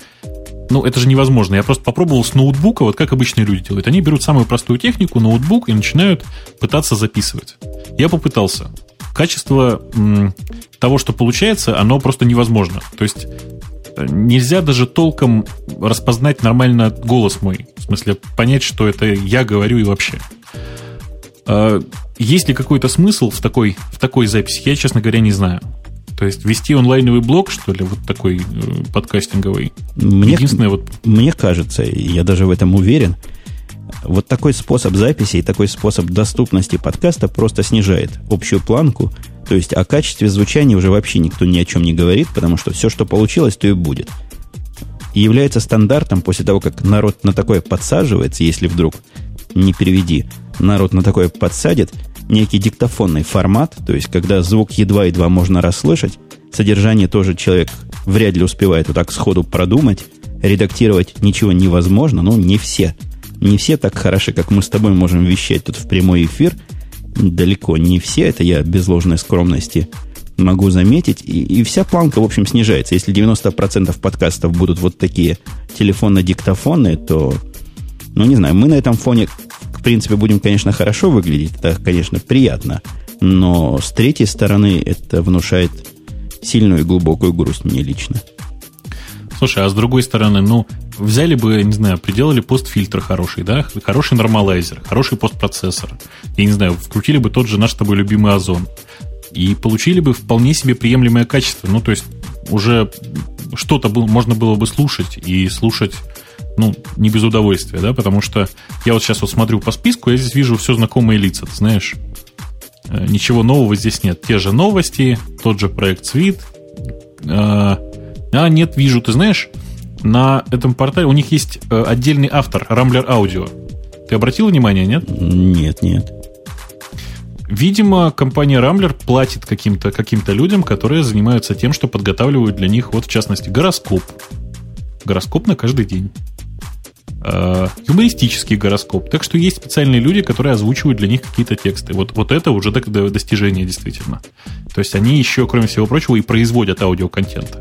[SPEAKER 2] ну, это же невозможно. Я просто попробовал с ноутбука, вот как обычные люди делают. Они берут самую простую технику, ноутбук, и начинают пытаться записывать. Я попытался. Качество м, того, что получается, оно просто невозможно. То есть э, нельзя даже толком распознать нормально голос мой. В смысле, понять, что это я говорю и вообще. Есть ли какой-то смысл в такой, в такой записи, я, честно говоря, не знаю. То есть вести онлайновый блог, что ли, вот такой э, подкастинговый.
[SPEAKER 1] Мне, Единственное вот... Мне кажется, я даже в этом уверен, вот такой способ записи и такой способ доступности подкаста просто снижает общую планку. То есть о качестве звучания уже вообще никто ни о чем не говорит, потому что все, что получилось, то и будет. И является стандартом после того, как народ на такое подсаживается, если вдруг не переведи, народ на такое подсадит, некий диктофонный формат, то есть когда звук едва-едва можно расслышать, содержание тоже человек вряд ли успевает вот так сходу продумать, редактировать ничего невозможно, но не все. Не все так хороши, как мы с тобой можем вещать тут в прямой эфир. Далеко не все, это я без ложной скромности могу заметить. И, и вся планка, в общем, снижается. Если 90% подкастов будут вот такие телефонно-диктофонные, то, ну, не знаю, мы на этом фоне принципе, будем, конечно, хорошо выглядеть. Это, конечно, приятно. Но с третьей стороны это внушает сильную и глубокую грусть мне лично.
[SPEAKER 2] Слушай, а с другой стороны, ну, взяли бы, не знаю, приделали постфильтр хороший, да, хороший нормалайзер, хороший постпроцессор. Я не знаю, вкрутили бы тот же наш с тобой любимый Озон. И получили бы вполне себе приемлемое качество. Ну, то есть уже что-то было, можно было бы слушать и слушать ну, не без удовольствия, да, потому что я вот сейчас вот смотрю по списку, я здесь вижу все знакомые лица, ты знаешь. Э, ничего нового здесь нет. Те же новости, тот же проект Свит. Э, а, нет, вижу, ты знаешь, на этом портале у них есть э, отдельный автор, Rambler Audio. Ты обратил внимание, нет?
[SPEAKER 1] Нет, нет.
[SPEAKER 2] Видимо, компания Rambler платит каким-то каким людям, которые занимаются тем, что подготавливают для них, вот в частности, гороскоп. Гороскоп на каждый день. Э, юмористический гороскоп. Так что есть специальные люди, которые озвучивают для них какие-то тексты. Вот, вот это уже достижение действительно. То есть они еще, кроме всего прочего, и производят аудиоконтент.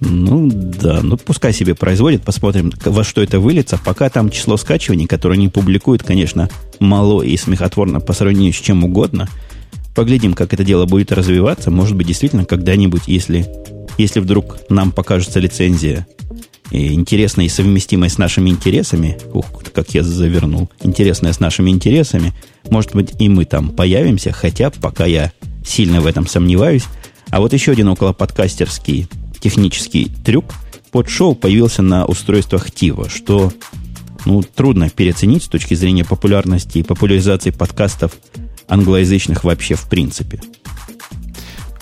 [SPEAKER 1] Ну да, ну пускай себе производит, посмотрим, во что это выльется. Пока там число скачиваний, которое они публикуют, конечно, мало и смехотворно по сравнению с чем угодно. Поглядим, как это дело будет развиваться. Может быть, действительно, когда-нибудь, если, если вдруг нам покажется лицензия интересная и совместимая с нашими интересами, ух, как я завернул, интересная с нашими интересами, может быть, и мы там появимся, хотя пока я сильно в этом сомневаюсь. А вот еще один около подкастерский технический трюк. Под шоу появился на устройствах Тива, что ну, трудно переоценить с точки зрения популярности и популяризации подкастов англоязычных вообще в принципе.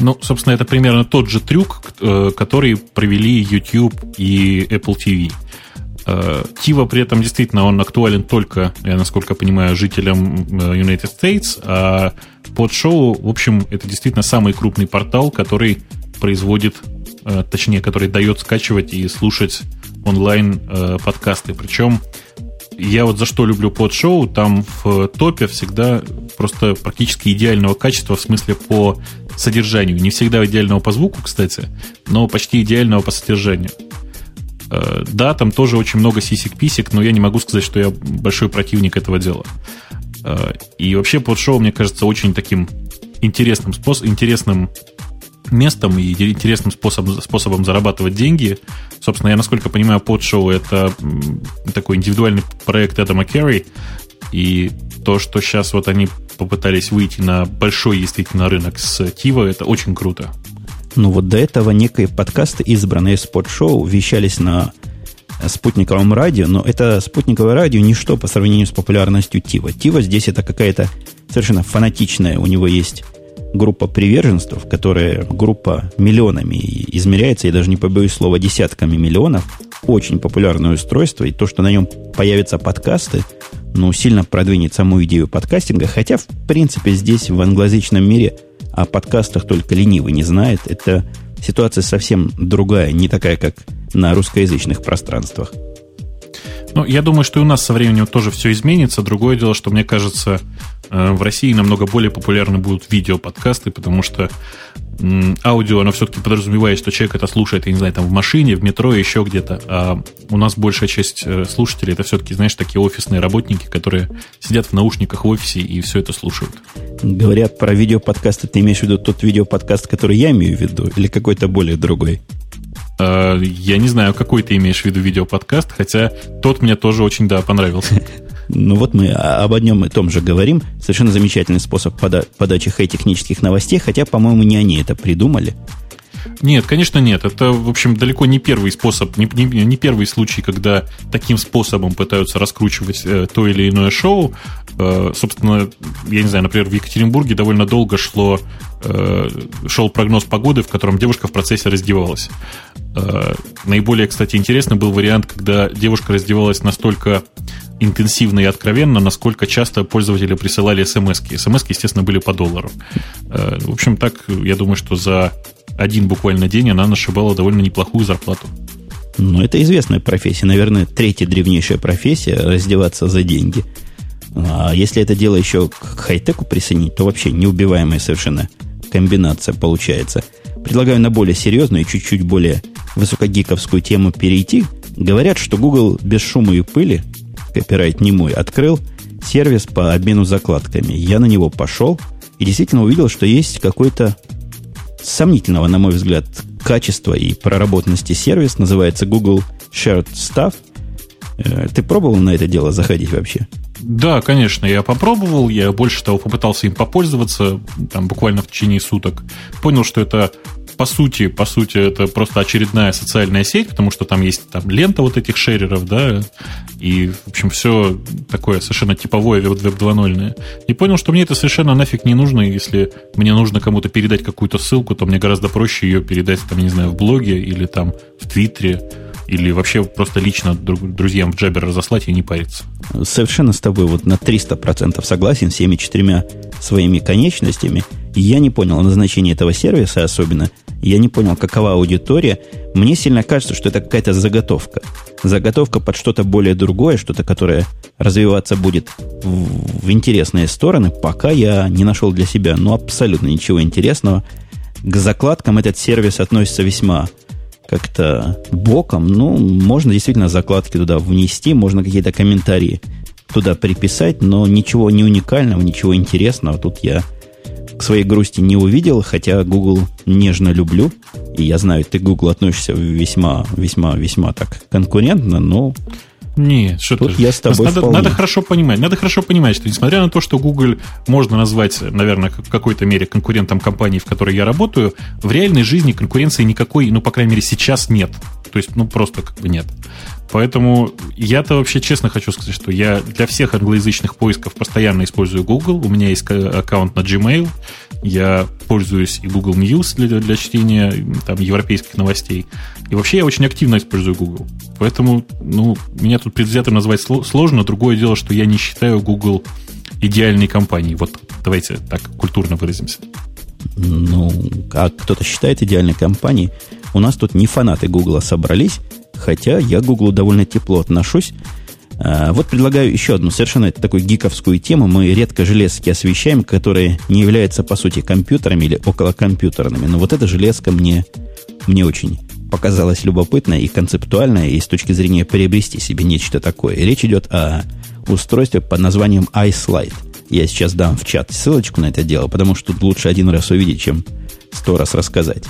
[SPEAKER 2] Ну, собственно, это примерно тот же трюк, э, который провели YouTube и Apple TV. Тива при этом действительно он актуален только, я насколько понимаю, жителям э, United States, а под шоу, в общем, это действительно самый крупный портал, который производит Э, точнее, который дает скачивать и слушать онлайн э, подкасты. Причем я вот за что люблю подшоу, там в топе всегда просто практически идеального качества в смысле по содержанию. Не всегда идеального по звуку, кстати, но почти идеального по содержанию. Э, да, там тоже очень много сисек-писек, но я не могу сказать, что я большой противник этого дела. И вообще подшоу, мне кажется, очень таким интересным, способ, интересным местом и интересным способом, способом зарабатывать деньги. Собственно, я, насколько понимаю, подшоу — это такой индивидуальный проект Эдама Керри, и то, что сейчас вот они попытались выйти на большой действительно рынок с Тива, это очень круто.
[SPEAKER 1] Ну вот до этого некие подкасты, избранные с подшоу, вещались на спутниковом радио, но это спутниковое радио ничто по сравнению с популярностью Тива. Тива здесь это какая-то совершенно фанатичная, у него есть группа приверженцев, которая группа миллионами измеряется, я даже не побоюсь слова, десятками миллионов, очень популярное устройство, и то, что на нем появятся подкасты, ну, сильно продвинет саму идею подкастинга, хотя, в принципе, здесь, в англоязычном мире, о подкастах только ленивый не знает. Это ситуация совсем другая, не такая, как на русскоязычных пространствах.
[SPEAKER 2] Ну, я думаю, что и у нас со временем тоже все изменится. Другое дело, что, мне кажется, э, в России намного более популярны будут видео-подкасты, потому что аудио, оно все-таки подразумевает, что человек это слушает, я не знаю, там в машине, в метро, еще где-то. А у нас большая часть э, слушателей это все-таки, знаешь, такие офисные работники, которые сидят в наушниках в офисе и все это слушают.
[SPEAKER 1] Говорят про видеоподкасты, ты имеешь в виду тот видеоподкаст, который я имею в виду, или какой-то более другой?
[SPEAKER 2] Э, я не знаю, какой ты имеешь в виду видеоподкаст, хотя тот мне тоже очень, да, понравился.
[SPEAKER 1] Ну вот мы об одном и том же говорим. Совершенно замечательный способ пода- подачи хай-технических новостей, хотя, по-моему, не они это придумали.
[SPEAKER 2] Нет, конечно, нет. Это, в общем, далеко не первый способ, не, не, не первый случай, когда таким способом пытаются раскручивать э, то или иное шоу. Э, собственно, я не знаю, например, в Екатеринбурге довольно долго шло, э, шел прогноз погоды, в котором девушка в процессе раздевалась. Э, наиболее, кстати, интересный был вариант, когда девушка раздевалась настолько интенсивно и откровенно, насколько часто пользователи присылали смс -ки. смс естественно, были по доллару. Э, в общем, так, я думаю, что за один буквально день она нашибала довольно неплохую зарплату.
[SPEAKER 1] Ну, это известная профессия. Наверное, третья древнейшая профессия – раздеваться за деньги. А если это дело еще к хай-теку присоединить, то вообще неубиваемая совершенно комбинация получается. Предлагаю на более серьезную и чуть-чуть более высокогиковскую тему перейти. Говорят, что Google без шума и пыли, копирайт не мой, открыл сервис по обмену закладками. Я на него пошел и действительно увидел, что есть какой-то сомнительного, на мой взгляд, качества и проработанности сервис. Называется Google Shared Stuff. Э, ты пробовал на это дело заходить вообще?
[SPEAKER 2] Да, конечно, я попробовал, я больше того попытался им попользоваться, там буквально в течение суток. Понял, что это по сути, по сути, это просто очередная социальная сеть, потому что там есть там лента вот этих шереров, да, и, в общем, все такое совершенно типовое веб 2.0. И понял, что мне это совершенно нафиг не нужно, если мне нужно кому-то передать какую-то ссылку, то мне гораздо проще ее передать, там, не знаю, в блоге или там в Твиттере, или вообще просто лично друзьям в Джабер разослать и не париться.
[SPEAKER 1] Совершенно с тобой вот на 300% согласен всеми четырьмя своими конечностями. Я не понял назначения этого сервиса особенно. Я не понял, какова аудитория. Мне сильно кажется, что это какая-то заготовка. Заготовка под что-то более другое, что-то, которое развиваться будет в, в интересные стороны, пока я не нашел для себя ну, абсолютно ничего интересного. К закладкам этот сервис относится весьма как-то боком. Ну, можно действительно закладки туда внести, можно какие-то комментарии туда приписать, но ничего не уникального, ничего интересного тут я к своей грусти не увидел, хотя Google нежно люблю. И я знаю, ты к Google относишься весьма, весьма, весьма так конкурентно, но
[SPEAKER 2] нет, что Тут
[SPEAKER 1] ты... я с тобой
[SPEAKER 2] надо, надо хорошо понимать, надо хорошо понимать, что несмотря на то, что Google можно назвать, наверное, в какой-то мере конкурентом компании, в которой я работаю, в реальной жизни конкуренции никакой, ну, по крайней мере, сейчас нет. То есть, ну, просто как бы нет. Поэтому я-то вообще честно хочу сказать, что я для всех англоязычных поисков постоянно использую Google. У меня есть аккаунт на Gmail. Я пользуюсь и Google News для, для чтения там, европейских новостей. И вообще я очень активно использую Google. Поэтому, ну, меня тут предвзятым назвать сложно. Другое дело, что я не считаю Google идеальной компанией. Вот давайте так культурно выразимся.
[SPEAKER 1] Ну, а кто-то считает идеальной компанией. У нас тут не фанаты Гугла собрались, хотя я к Гуглу довольно тепло отношусь. А, вот предлагаю еще одну совершенно такую гиковскую тему. Мы редко железки освещаем, которые не являются, по сути, компьютерами или околокомпьютерными. Но вот эта железка мне, мне очень показалась любопытной и концептуальной, и с точки зрения приобрести себе нечто такое. речь идет о устройстве под названием iSlide. Я сейчас дам в чат ссылочку на это дело, потому что тут лучше один раз увидеть, чем сто раз рассказать.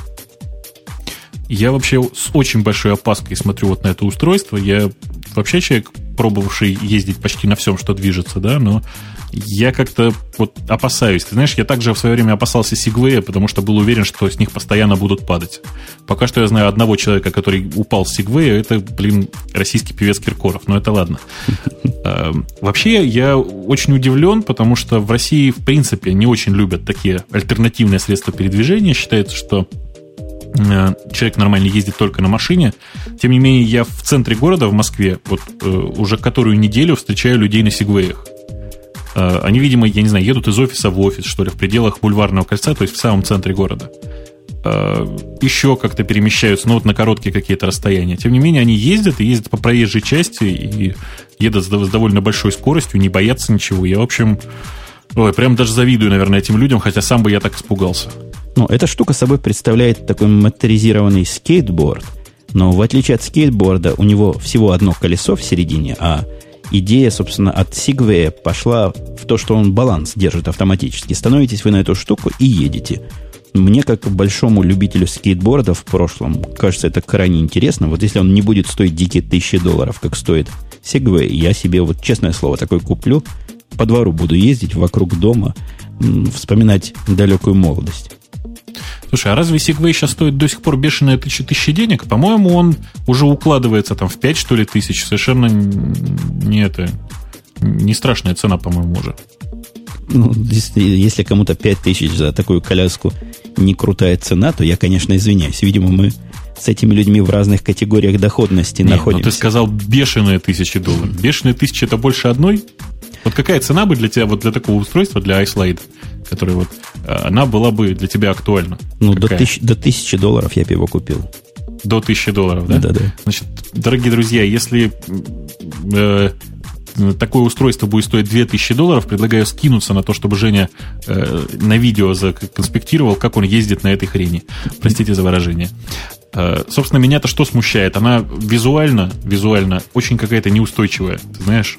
[SPEAKER 2] Я вообще с очень большой опаской смотрю вот на это устройство. Я вообще человек, пробовавший ездить почти на всем, что движется, да, но я как-то вот опасаюсь. Ты знаешь, я также в свое время опасался Сигвея, потому что был уверен, что с них постоянно будут падать. Пока что я знаю одного человека, который упал с Сигвея, это, блин, российский певец Киркоров, но это ладно. Эм, вообще, я очень удивлен, потому что в России, в принципе, не очень любят такие альтернативные средства передвижения. Считается, что человек нормально ездит только на машине. Тем не менее, я в центре города, в Москве, вот э, уже которую неделю встречаю людей на сегвеях. Э, они, видимо, я не знаю, едут из офиса в офис, что ли, в пределах бульварного кольца, то есть в самом центре города. Еще как-то перемещаются, ну вот на короткие какие-то расстояния. Тем не менее, они ездят и ездят по проезжей части и едут с довольно большой скоростью, не боятся ничего. Я, в общем, ой, прям даже завидую, наверное, этим людям, хотя сам бы я так испугался.
[SPEAKER 1] Ну, эта штука собой представляет такой моторизированный скейтборд, но в отличие от скейтборда, у него всего одно колесо в середине, а идея, собственно, от Segway пошла в то, что он баланс держит автоматически. Становитесь вы на эту штуку и едете. Мне, как большому любителю скейтборда в прошлом, кажется, это крайне интересно. Вот если он не будет стоить дикие тысячи долларов, как стоит Segway, я себе, вот честное слово, такой куплю, по двору буду ездить вокруг дома, вспоминать далекую молодость.
[SPEAKER 2] Слушай, а разве Segway сейчас стоит до сих пор бешеные тысячи, тысячи денег? По-моему, он уже укладывается там в 5, что ли, тысяч. Совершенно не это... Не страшная цена, по-моему, уже.
[SPEAKER 1] Ну, если, если кому-то 5 тысяч за такую коляску не крутая цена, то я, конечно, извиняюсь. Видимо, мы с этими людьми в разных категориях доходности Нет, находимся.
[SPEAKER 2] Ну, ты сказал бешеные тысячи долларов. Бешеные тысячи это больше одной? Вот какая цена бы для тебя, вот для такого устройства, для iSlide, который вот, э, она была бы для тебя актуальна?
[SPEAKER 1] Ну, до, тысяч, до тысячи долларов я бы его купил.
[SPEAKER 2] До тысячи долларов, да?
[SPEAKER 1] Да, да.
[SPEAKER 2] Значит, дорогие друзья, если э, такое устройство будет стоить 2000 долларов, предлагаю скинуться на то, чтобы Женя э, на видео законспектировал, как он ездит на этой хрени. Простите за выражение. Э, собственно, меня-то что смущает? Она визуально, визуально очень какая-то неустойчивая, ты знаешь?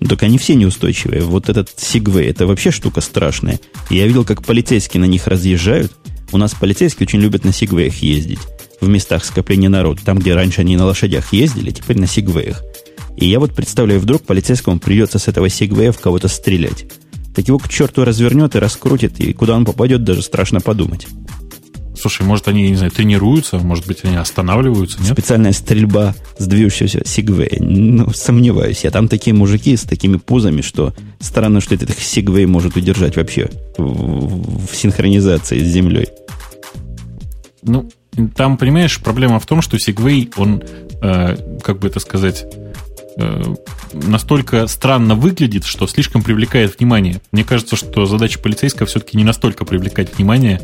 [SPEAKER 1] Так они все неустойчивые. Вот этот Сигвей, это вообще штука страшная. Я видел, как полицейские на них разъезжают. У нас полицейские очень любят на Сигвеях ездить. В местах скопления народа. Там, где раньше они на лошадях ездили, теперь на Сигвеях. И я вот представляю, вдруг полицейскому придется с этого Сигвея в кого-то стрелять. Так его к черту развернет и раскрутит, и куда он попадет, даже страшно подумать.
[SPEAKER 2] Слушай, может, они, не знаю, тренируются, может быть, они останавливаются, нет?
[SPEAKER 1] Специальная стрельба с движущегося Сигвея. Ну, сомневаюсь я. Там такие мужики с такими пузами, что странно, что этот Сигвей может удержать вообще в, в синхронизации с землей.
[SPEAKER 2] Ну, там, понимаешь, проблема в том, что Сигвей, он, э, как бы это сказать, э, настолько странно выглядит, что слишком привлекает внимание. Мне кажется, что задача полицейского все-таки не настолько привлекать внимание.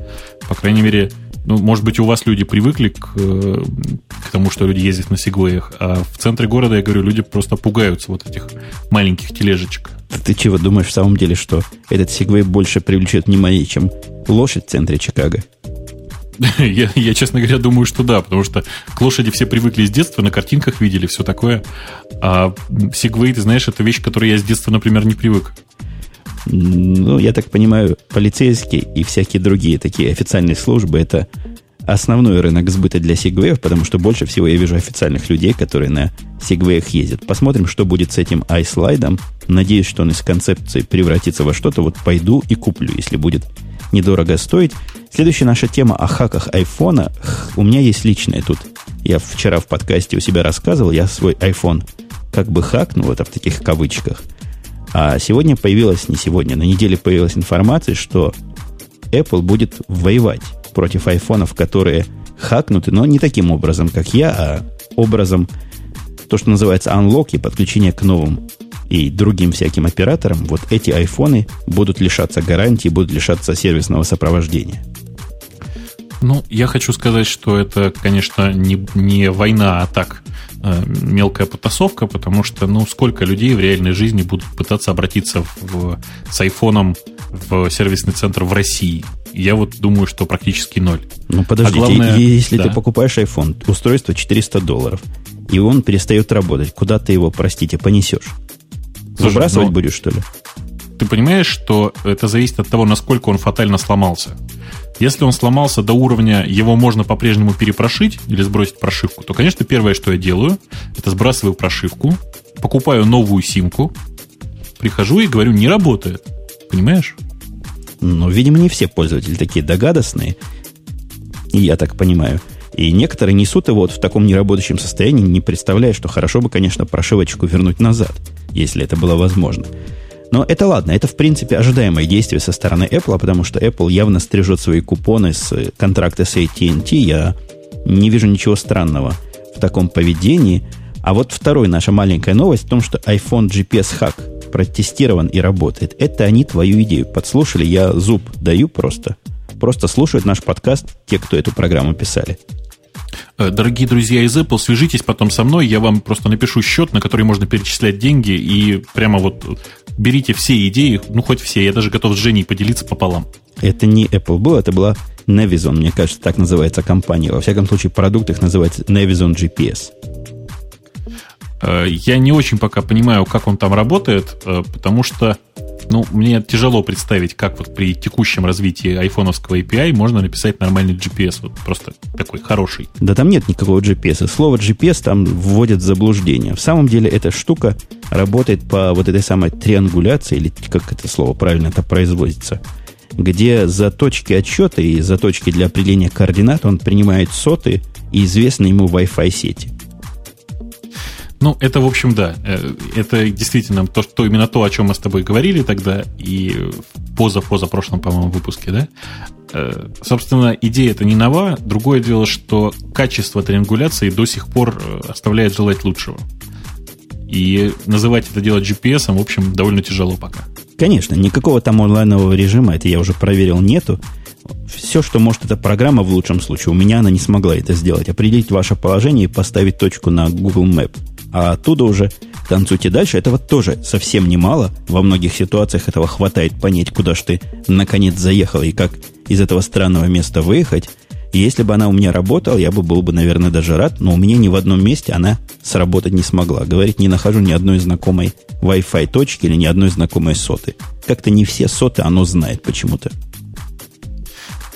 [SPEAKER 2] По крайней мере, ну, может быть, у вас люди привыкли к, э, к тому, что люди ездят на сегвеях, а в центре города, я говорю, люди просто пугаются вот этих маленьких тележечек.
[SPEAKER 1] Ты чего думаешь в самом деле, что этот сегвей больше привлечет внимание, чем лошадь в центре Чикаго?
[SPEAKER 2] Я, я, честно говоря, думаю, что да, потому что к лошади все привыкли с детства, на картинках видели, все такое. А Segway, ты знаешь, это вещь, к которой я с детства, например, не привык.
[SPEAKER 1] Ну, я так понимаю, полицейские и всякие другие такие официальные службы это основной рынок сбыта для сегвеев, потому что больше всего я вижу официальных людей, которые на сегвеях ездят. Посмотрим, что будет с этим iSlide. Надеюсь, что он из концепции превратится во что-то. Вот пойду и куплю, если будет недорого стоить. Следующая наша тема о хаках айфона. У меня есть личное тут. Я вчера в подкасте у себя рассказывал, я свой iPhone как бы хакнул, это в таких кавычках. А сегодня появилась, не сегодня, на неделе появилась информация, что Apple будет воевать против айфонов, которые хакнуты, но не таким образом, как я, а образом то, что называется unlock и подключение к новым и другим всяким операторам, вот эти айфоны будут лишаться гарантии, будут лишаться сервисного сопровождения.
[SPEAKER 2] Ну, я хочу сказать, что это, конечно, не, не война, а так э, мелкая потасовка, потому что, ну, сколько людей в реальной жизни будут пытаться обратиться в, с айфоном в сервисный центр в России? Я вот думаю, что практически ноль.
[SPEAKER 1] Ну, подождите, а главное, если да. ты покупаешь iPhone, устройство 400 долларов, и он перестает работать, куда ты его, простите, понесешь? Слушай, Выбрасывать ну, будешь, что ли?
[SPEAKER 2] Ты понимаешь, что это зависит от того, насколько он фатально сломался. Если он сломался до уровня, его можно по-прежнему перепрошить или сбросить прошивку, то, конечно, первое, что я делаю, это сбрасываю прошивку, покупаю новую симку, прихожу и говорю, не работает. Понимаешь?
[SPEAKER 1] Ну, видимо, не все пользователи такие догадостные. Я так понимаю. И некоторые несут его вот в таком неработающем состоянии, не представляя, что хорошо бы, конечно, прошивочку вернуть назад, если это было возможно. Но это ладно, это в принципе ожидаемое действие со стороны Apple, потому что Apple явно стрижет свои купоны с контракта с AT&T. Я не вижу ничего странного в таком поведении. А вот второй наша маленькая новость в том, что iPhone GPS Hack протестирован и работает. Это они твою идею подслушали. Я зуб даю просто. Просто слушают наш подкаст те, кто эту программу писали.
[SPEAKER 2] Э, дорогие друзья из Apple, свяжитесь потом со мной, я вам просто напишу счет, на который можно перечислять деньги, и прямо вот берите все идеи, ну хоть все, я даже готов с Женей поделиться пополам.
[SPEAKER 1] Это не Apple был, это была Nevison, мне кажется, так называется компания. Во всяком случае, продукт их называется Nevison GPS.
[SPEAKER 2] Э, я не очень пока понимаю, как он там работает, э, потому что ну, мне тяжело представить, как вот при текущем развитии айфоновского API можно написать нормальный GPS, вот просто такой хороший.
[SPEAKER 1] Да там нет никакого GPS. Слово GPS там вводят в заблуждение. В самом деле эта штука работает по вот этой самой триангуляции, или как это слово правильно это производится, где за точки отсчета и за точки для определения координат он принимает соты и известные ему Wi-Fi сети.
[SPEAKER 2] Ну, это, в общем, да. Э, это действительно то, что именно то, о чем мы с тобой говорили тогда, и поза-поза прошлом, по-моему, выпуске, да? Э, собственно, идея это не нова. Другое дело, что качество триангуляции до сих пор э, оставляет желать лучшего. И называть это дело GPS, в общем, довольно тяжело пока.
[SPEAKER 1] Конечно, никакого там онлайнового режима, это я уже проверил, нету. Все, что может эта программа в лучшем случае, у меня она не смогла это сделать. Определить ваше положение и поставить точку на Google Map – а оттуда уже танцуйте дальше. Этого тоже совсем немало. Во многих ситуациях этого хватает понять, куда ж ты наконец заехал и как из этого странного места выехать. И если бы она у меня работала, я бы был бы, наверное, даже рад, но у меня ни в одном месте она сработать не смогла. Говорит, не нахожу ни одной знакомой Wi-Fi точки или ни одной знакомой соты. Как-то не все соты оно знает почему-то.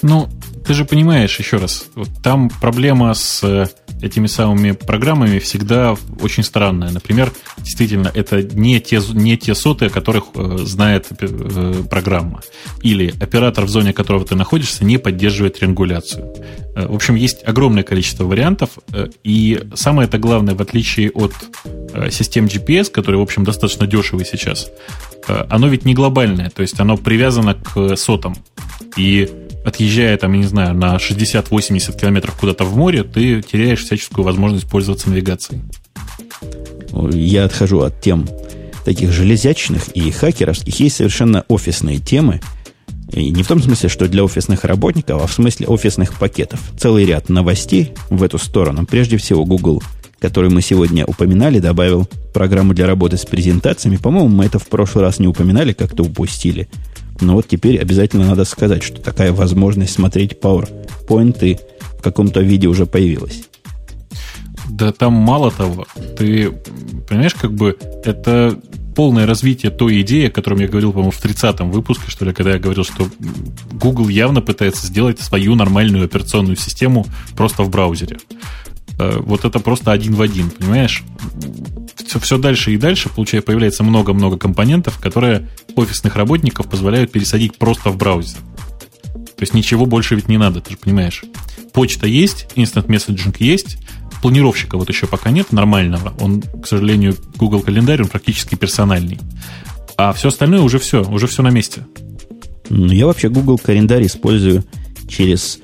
[SPEAKER 2] Ну, ты же понимаешь, еще раз, вот там проблема с э, этими самыми программами всегда очень странная. Например, действительно, это не те, не те соты, о которых э, знает э, программа. Или оператор, в зоне которого ты находишься, не поддерживает триангуляцию. Э, в общем, есть огромное количество вариантов. Э, и самое это главное, в отличие от э, систем GPS, которые, в общем, достаточно дешевые сейчас, э, оно ведь не глобальное. То есть оно привязано к сотам. И отъезжая, там, я не знаю, на 60-80 километров куда-то в море, ты теряешь всяческую возможность пользоваться навигацией.
[SPEAKER 1] Я отхожу от тем таких железячных и хакеровских. Есть совершенно офисные темы. И не в том смысле, что для офисных работников, а в смысле офисных пакетов. Целый ряд новостей в эту сторону. Прежде всего, Google, который мы сегодня упоминали, добавил программу для работы с презентациями. По-моему, мы это в прошлый раз не упоминали, как-то упустили. Но вот теперь обязательно надо сказать, что такая возможность смотреть PowerPoint в каком-то виде уже появилась.
[SPEAKER 2] Да там мало того, ты понимаешь, как бы это полное развитие той идеи, о которой я говорил, по-моему, в 30-м выпуске, что ли, когда я говорил, что Google явно пытается сделать свою нормальную операционную систему просто в браузере. Э, вот это просто один в один, понимаешь? Все, все дальше и дальше, получается, появляется много-много компонентов, которые офисных работников позволяют пересадить просто в браузер. То есть ничего больше ведь не надо, ты же понимаешь. Почта есть, instant messaging есть, планировщика вот еще пока нет нормального. Он, к сожалению, Google календарь, он практически персональный. А все остальное уже все, уже все на месте.
[SPEAKER 1] Ну, я вообще Google календарь использую через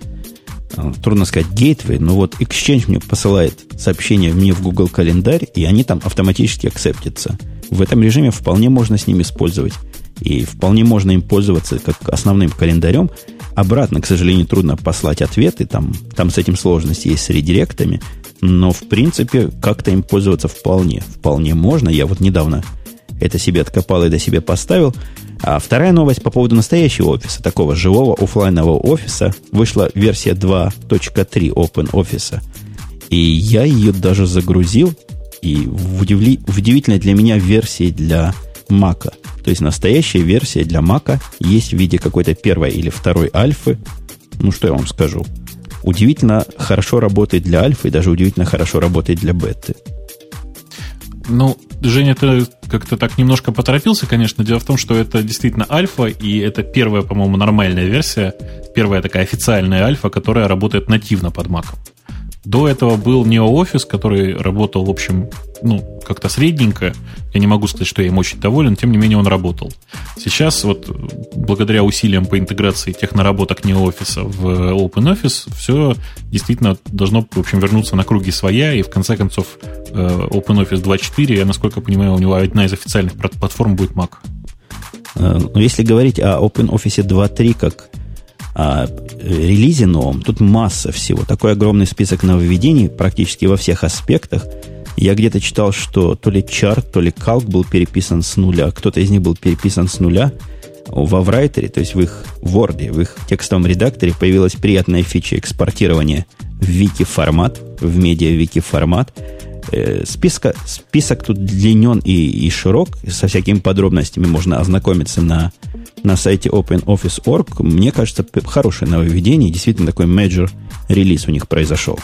[SPEAKER 1] трудно сказать, гейтвей, но вот Exchange мне посылает сообщение мне в Google календарь, и они там автоматически акцептятся. В этом режиме вполне можно с ним использовать. И вполне можно им пользоваться как основным календарем. Обратно, к сожалению, трудно послать ответы. Там, там с этим сложности есть с редиректами. Но, в принципе, как-то им пользоваться вполне. Вполне можно. Я вот недавно это себе откопал и до себе поставил. А вторая новость по поводу настоящего офиса, такого живого офлайнового офиса. Вышла версия 2.3 Open Office. И я ее даже загрузил. И удивли, в удивительной для меня версии для Мака. То есть настоящая версия для Мака есть в виде какой-то первой или второй альфы. Ну, что я вам скажу. Удивительно хорошо работает для альфы и даже удивительно хорошо работает для беты.
[SPEAKER 2] Ну, Женя, ты как-то так немножко поторопился, конечно. Дело в том, что это действительно альфа, и это первая, по-моему, нормальная версия, первая такая официальная альфа, которая работает нативно под Mac. До этого был NeoOffice, который работал, в общем, ну, как-то средненько. Я не могу сказать, что я им очень доволен, тем не менее он работал. Сейчас вот благодаря усилиям по интеграции тех наработок в OpenOffice все действительно должно, в общем, вернуться на круги своя, и в конце концов э, OpenOffice 2.4, я, насколько понимаю, у него одна из официальных платформ будет Mac.
[SPEAKER 1] Э, ну, если говорить о OpenOffice 2.3 как о релизе новом, тут масса всего. Такой огромный список нововведений практически во всех аспектах. Я где-то читал, что то ли чарт, то ли калк был переписан с нуля, кто-то из них был переписан с нуля. Во Writer, то есть в их Word, в их текстовом редакторе появилась приятная фича экспортирования в вики-формат, в медиа-вики-формат. Э, списка, список тут длинен и, и широк, со всякими подробностями можно ознакомиться на на сайте OpenOffice.org, мне кажется, хорошее нововведение. Действительно, такой major релиз у них произошел.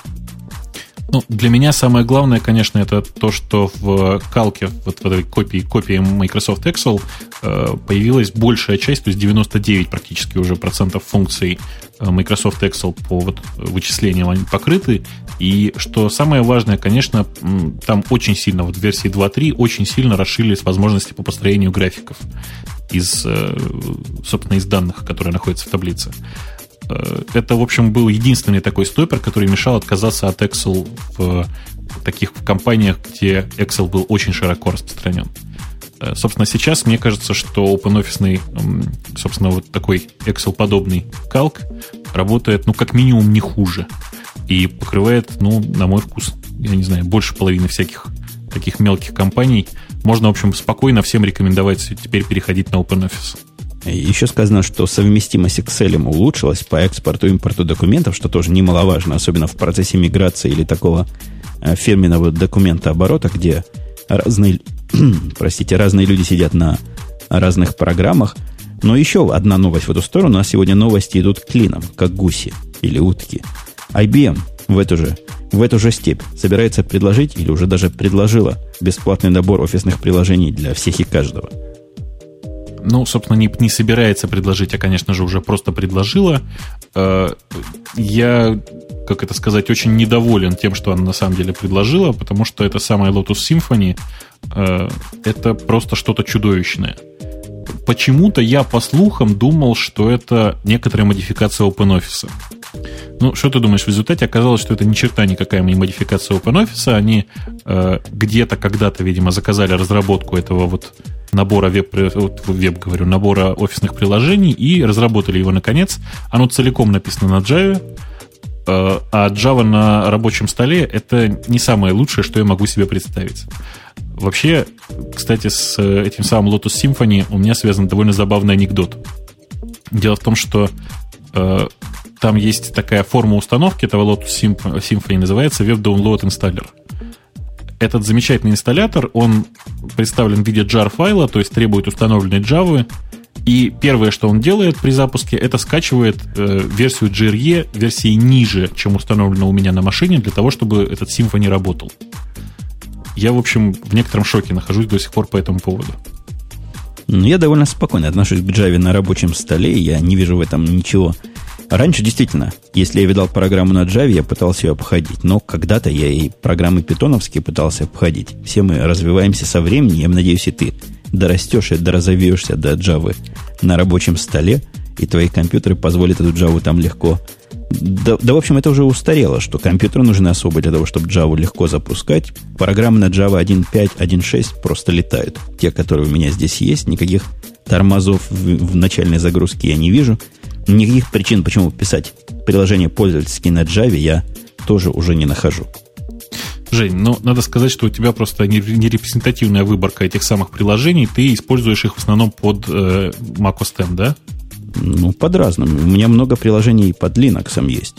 [SPEAKER 2] Ну, для меня самое главное, конечно, это то, что в калке, вот в этой копии, копии Microsoft Excel э, появилась большая часть, то есть 99 практически уже процентов функций э, Microsoft Excel по вот вычислениям они покрыты. И что самое важное, конечно, там очень сильно, вот в версии 2.3 очень сильно расширились возможности по построению графиков из, э, собственно, из данных, которые находятся в таблице. Э, это, в общем, был единственный такой стопер, который мешал отказаться от Excel в таких компаниях, где Excel был очень широко распространен. Э, собственно, сейчас мне кажется, что OpenOffice, собственно, вот такой Excel-подобный калк работает, ну, как минимум, не хуже. И покрывает, ну, на мой вкус, я не знаю, больше половины всяких таких мелких компаний. Можно, в общем, спокойно всем рекомендовать теперь переходить на OpenOffice.
[SPEAKER 1] Еще сказано, что совместимость Excel улучшилась по экспорту и импорту документов, что тоже немаловажно, особенно в процессе миграции или такого э, фирменного документа оборота, где разные, простите, разные люди сидят на разных программах. Но еще одна новость в эту сторону. Нас сегодня новости идут клином, как гуси или утки. IBM в эту же, в эту же степь собирается предложить или уже даже предложила бесплатный набор офисных приложений для всех и каждого.
[SPEAKER 2] Ну, собственно, не, не собирается предложить, а, конечно же, уже просто предложила. Э, я, как это сказать, очень недоволен тем, что она на самом деле предложила, потому что это самая Lotus Symphony э, это просто что-то чудовищное. Почему-то я по слухам думал, что это некоторая модификация OpenOffice. Ну, что ты думаешь, в результате оказалось, что это ни черта никакая не модификация OpenOffice. Они э, где-то когда-то, видимо, заказали разработку этого вот набора веб, вот веб говорю, набора офисных приложений и разработали его наконец. Оно целиком написано на Java, э, а Java на рабочем столе это не самое лучшее, что я могу себе представить. Вообще, кстати, с этим самым Lotus Symphony у меня связан довольно забавный анекдот. Дело в том, что э, там есть такая форма установки этого Lotus Symphony, называется Web Download Installer. Этот замечательный инсталлятор, он представлен в виде jar файла, то есть требует установленной Java, и первое, что он делает при запуске, это скачивает э, версию GRE, версии ниже, чем установлено у меня на машине, для того, чтобы этот Symfony работал. Я, в общем, в некотором шоке нахожусь до сих пор по этому поводу.
[SPEAKER 1] Ну, я довольно спокойно отношусь к Java на рабочем столе, я не вижу в этом ничего Раньше действительно, если я видал программу на Java, я пытался ее обходить. Но когда-то я и программы питоновские пытался обходить. Все мы развиваемся со временем, я надеюсь, и ты дорастешь и доразовеешься до Java на рабочем столе, и твои компьютеры позволят эту Java там легко. Да, да, в общем, это уже устарело, что компьютеры нужны особо для того, чтобы Java легко запускать. Программы на Java 1.5, 1.6 просто летают. Те, которые у меня здесь есть, никаких тормозов в, в начальной загрузке я не вижу – никаких причин, почему писать приложение пользовательские на Java, я тоже уже не нахожу.
[SPEAKER 2] Жень, ну, надо сказать, что у тебя просто не, не репрезентативная выборка этих самых приложений, ты используешь их в основном под э, macOS X, да?
[SPEAKER 1] Ну, под разным. У меня много приложений под Linux есть.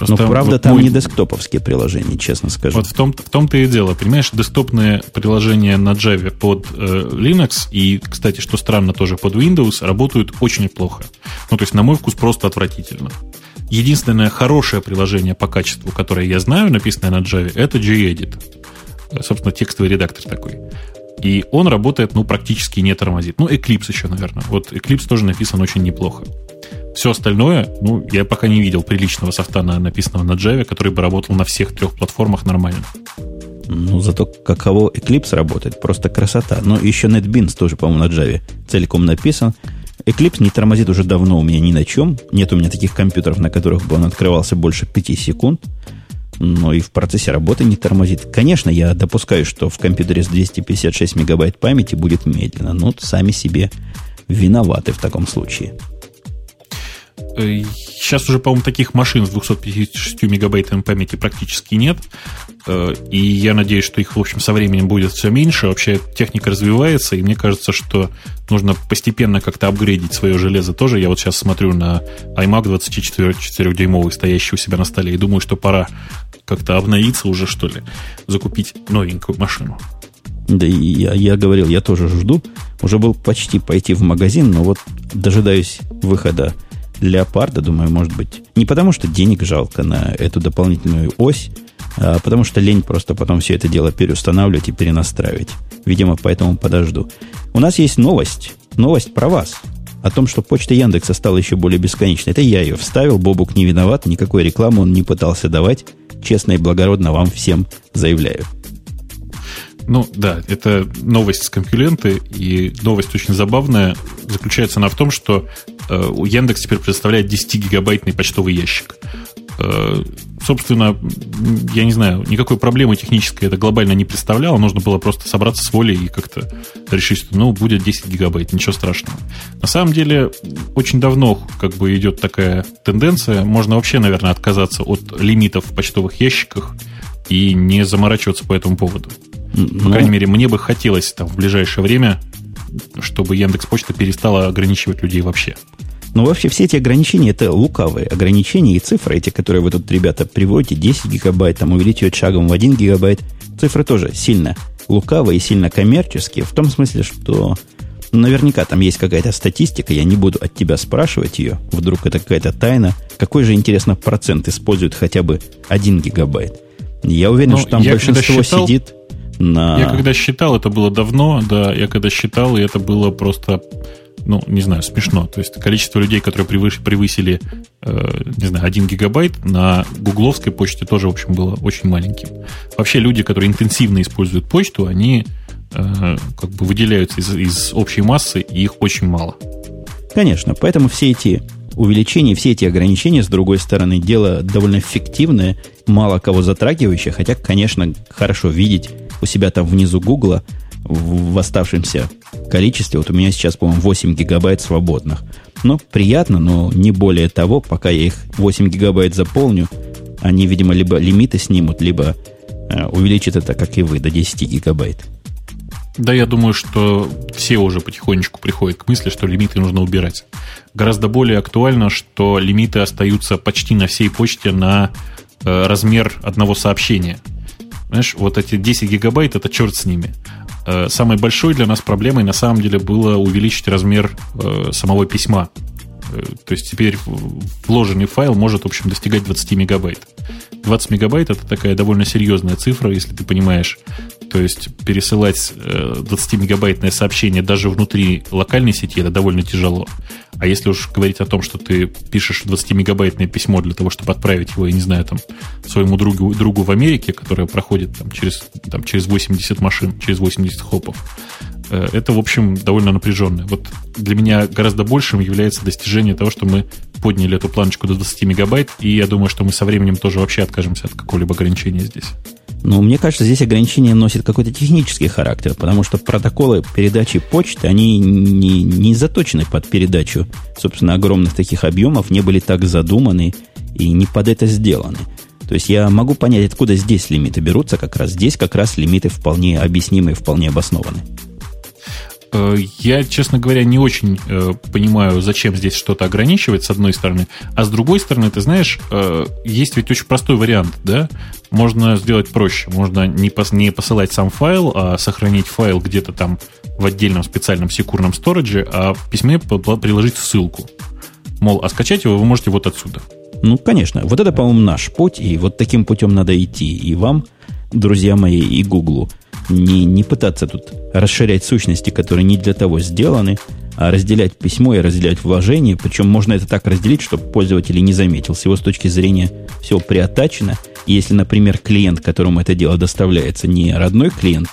[SPEAKER 1] Просто Но, правда, вот там мой... не десктоповские приложения, честно скажу.
[SPEAKER 2] Вот в, том, в том-то и дело. Понимаешь, десктопные приложения на Java под э, Linux и, кстати, что странно, тоже под Windows работают очень плохо. Ну, то есть, на мой вкус, просто отвратительно. Единственное хорошее приложение по качеству, которое я знаю, написанное на Java, это gedit. Э, собственно, текстовый редактор такой. И он работает, ну, практически не тормозит. Ну, Eclipse еще, наверное. Вот Eclipse тоже написан очень неплохо. Все остальное, ну, я пока не видел приличного софта, на, написанного на Java, который бы работал на всех трех платформах нормально.
[SPEAKER 1] Ну, зато каково Eclipse работает, просто красота. Но еще NetBeans тоже, по-моему, на Java целиком написан. Eclipse не тормозит уже давно у меня ни на чем. Нет у меня таких компьютеров, на которых бы он открывался больше 5 секунд. Но и в процессе работы не тормозит. Конечно, я допускаю, что в компьютере с 256 мегабайт памяти будет медленно. Но сами себе виноваты в таком случае.
[SPEAKER 2] Сейчас уже, по-моему, таких машин с 256 мегабайтами памяти практически нет. Э, и я надеюсь, что их, в общем, со временем будет все меньше. Вообще техника развивается, и мне кажется, что нужно постепенно как-то апгрейдить свое железо тоже. Я вот сейчас смотрю на iMac 24-дюймовый, стоящий у себя на столе, и думаю, что пора как-то обновиться уже, что ли, закупить новенькую машину.
[SPEAKER 1] Да, и я, я говорил, я тоже жду. Уже был почти пойти в магазин, но вот дожидаюсь выхода леопарда, думаю, может быть, не потому что денег жалко на эту дополнительную ось, а потому что лень просто потом все это дело переустанавливать и перенастраивать. Видимо, поэтому подожду. У нас есть новость. Новость про вас. О том, что почта Яндекса стала еще более бесконечной. Это я ее вставил, Бобук не виноват, никакой рекламы он не пытался давать. Честно и благородно вам всем заявляю.
[SPEAKER 2] Ну да, это новость с конкуренты, и новость очень забавная. Заключается она в том, что э, Яндекс теперь предоставляет 10-гигабайтный почтовый ящик. Э, собственно, я не знаю, никакой проблемы технической это глобально не представляло. Нужно было просто собраться с волей и как-то решить, что ну, будет 10 гигабайт, ничего страшного. На самом деле, очень давно как бы идет такая тенденция. Можно вообще, наверное, отказаться от лимитов в почтовых ящиках и не заморачиваться по этому поводу. По ну, крайней мере, мне бы хотелось там в ближайшее время чтобы Яндекс Почта перестала ограничивать людей вообще.
[SPEAKER 1] Но вообще все эти ограничения это лукавые ограничения и цифры эти, которые вы тут, ребята, приводите, 10 гигабайт, там увеличивать шагом в 1 гигабайт, цифры тоже сильно лукавые и сильно коммерческие, в том смысле, что наверняка там есть какая-то статистика, я не буду от тебя спрашивать ее, вдруг это какая-то тайна, какой же, интересно, процент использует хотя бы 1 гигабайт. Я уверен, Но ну, что там большинство считал, сидит на...
[SPEAKER 2] Я когда считал, это было давно, да, я когда считал, и это было просто ну, не знаю, смешно. То есть количество людей, которые превыш, превысили, э, не знаю, 1 гигабайт на гугловской почте тоже, в общем, было очень маленьким. Вообще люди, которые интенсивно используют почту, они э, как бы выделяются из, из общей массы, и их очень мало.
[SPEAKER 1] Конечно, поэтому все эти увеличения, все эти ограничения, с другой стороны, дело довольно эффективное, мало кого затрагивающее, хотя, конечно, хорошо видеть у себя там внизу Гугла в оставшемся количестве. Вот у меня сейчас, по-моему, 8 гигабайт свободных. Но приятно, но не более того, пока я их 8 гигабайт заполню, они, видимо, либо лимиты снимут, либо э, увеличат это, как и вы, до 10 гигабайт.
[SPEAKER 2] Да, я думаю, что все уже потихонечку приходят к мысли, что лимиты нужно убирать. Гораздо более актуально, что лимиты остаются почти на всей почте на э, размер одного сообщения. Знаешь, вот эти 10 гигабайт, это черт с ними. Э, самой большой для нас проблемой на самом деле было увеличить размер э, самого письма. Э, то есть теперь вложенный файл может, в общем, достигать 20 мегабайт. 20 мегабайт это такая довольно серьезная цифра, если ты понимаешь. То есть пересылать 20-мегабайтное сообщение даже внутри локальной сети это довольно тяжело. А если уж говорить о том, что ты пишешь 20-мегабайтное письмо для того, чтобы отправить его, я не знаю, там, своему другу, другу в Америке, которое проходит там, через, там, через 80 машин, через 80 хопов, э, это, в общем, довольно напряженно. Вот для меня гораздо большим является достижение того, что мы подняли эту планочку до 20 мегабайт, и я думаю, что мы со временем тоже вообще откажемся от какого-либо ограничения здесь.
[SPEAKER 1] Но мне кажется, здесь ограничение носит какой-то технический характер, потому что протоколы передачи почты, они не, не заточены под передачу, собственно, огромных таких объемов, не были так задуманы и не под это сделаны. То есть я могу понять, откуда здесь лимиты берутся, как раз здесь как раз лимиты вполне объяснимы и вполне обоснованы.
[SPEAKER 2] Э, я, честно говоря, не очень э, понимаю, зачем здесь что-то ограничивать, с одной стороны. А с другой стороны, ты знаешь, э, есть ведь очень простой вариант, да? Можно сделать проще. Можно не, пос, не посылать сам файл, а сохранить файл где-то там в отдельном специальном секурном сторидже, а в письме приложить ссылку. Мол, а скачать его вы можете вот отсюда.
[SPEAKER 1] Ну, конечно. Вот это, по-моему, наш путь, и вот таким путем надо идти. И вам, друзья мои, и Гуглу не, не пытаться тут расширять сущности, которые не для того сделаны, а разделять письмо и разделять вложение. Причем можно это так разделить, чтобы пользователь не заметил. С его с точки зрения все приотачено. Если, например, клиент, которому это дело доставляется, не родной клиент,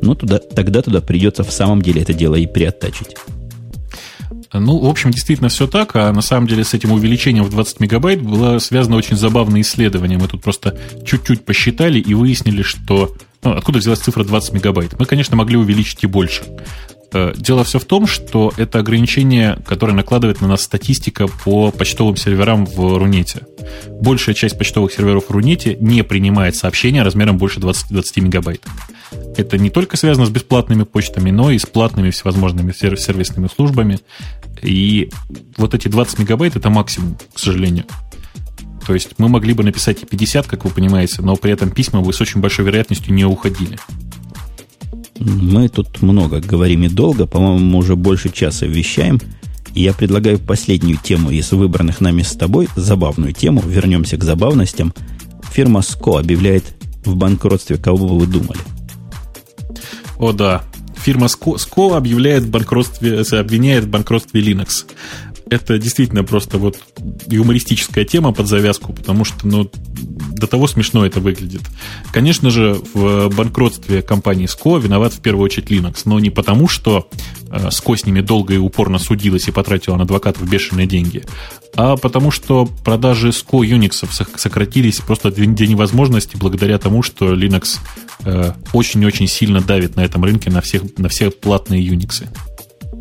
[SPEAKER 1] ну, туда, тогда туда придется в самом деле это дело и приоттачить.
[SPEAKER 2] Ну, в общем, действительно все так, а на самом деле с этим увеличением в 20 мегабайт было связано очень забавное исследование. Мы тут просто чуть-чуть посчитали и выяснили, что ну, откуда взялась цифра 20 мегабайт? Мы, конечно, могли увеличить и больше. Э, дело все в том, что это ограничение, которое накладывает на нас статистика по почтовым серверам в Рунете. Большая часть почтовых серверов в Рунете не принимает сообщения размером больше 20, 20 мегабайт. Это не только связано с бесплатными почтами, но и с платными всевозможными сервисными службами. И вот эти 20 мегабайт это максимум, к сожалению. То есть мы могли бы написать и 50, как вы понимаете, но при этом письма бы с очень большой вероятностью не уходили.
[SPEAKER 1] Мы тут много говорим и долго, по-моему, мы уже больше часа вещаем. Я предлагаю последнюю тему из выбранных нами с тобой, забавную тему, вернемся к забавностям. Фирма СКО объявляет в банкротстве, кого бы вы думали?
[SPEAKER 2] О да, фирма СКО объявляет банкротстве, обвиняет в банкротстве Linux. Это действительно просто вот юмористическая тема под завязку, потому что, ну, до того смешно это выглядит. Конечно же, в банкротстве компании СКО виноват в первую очередь Linux, но не потому, что э, СКО с ними долго и упорно судилась и потратила на адвокатов бешеные деньги, а потому что продажи СКО Unix сократились просто до невозможности благодаря тому, что Linux э, очень-очень сильно давит на этом рынке на, всех, на все платные Unix.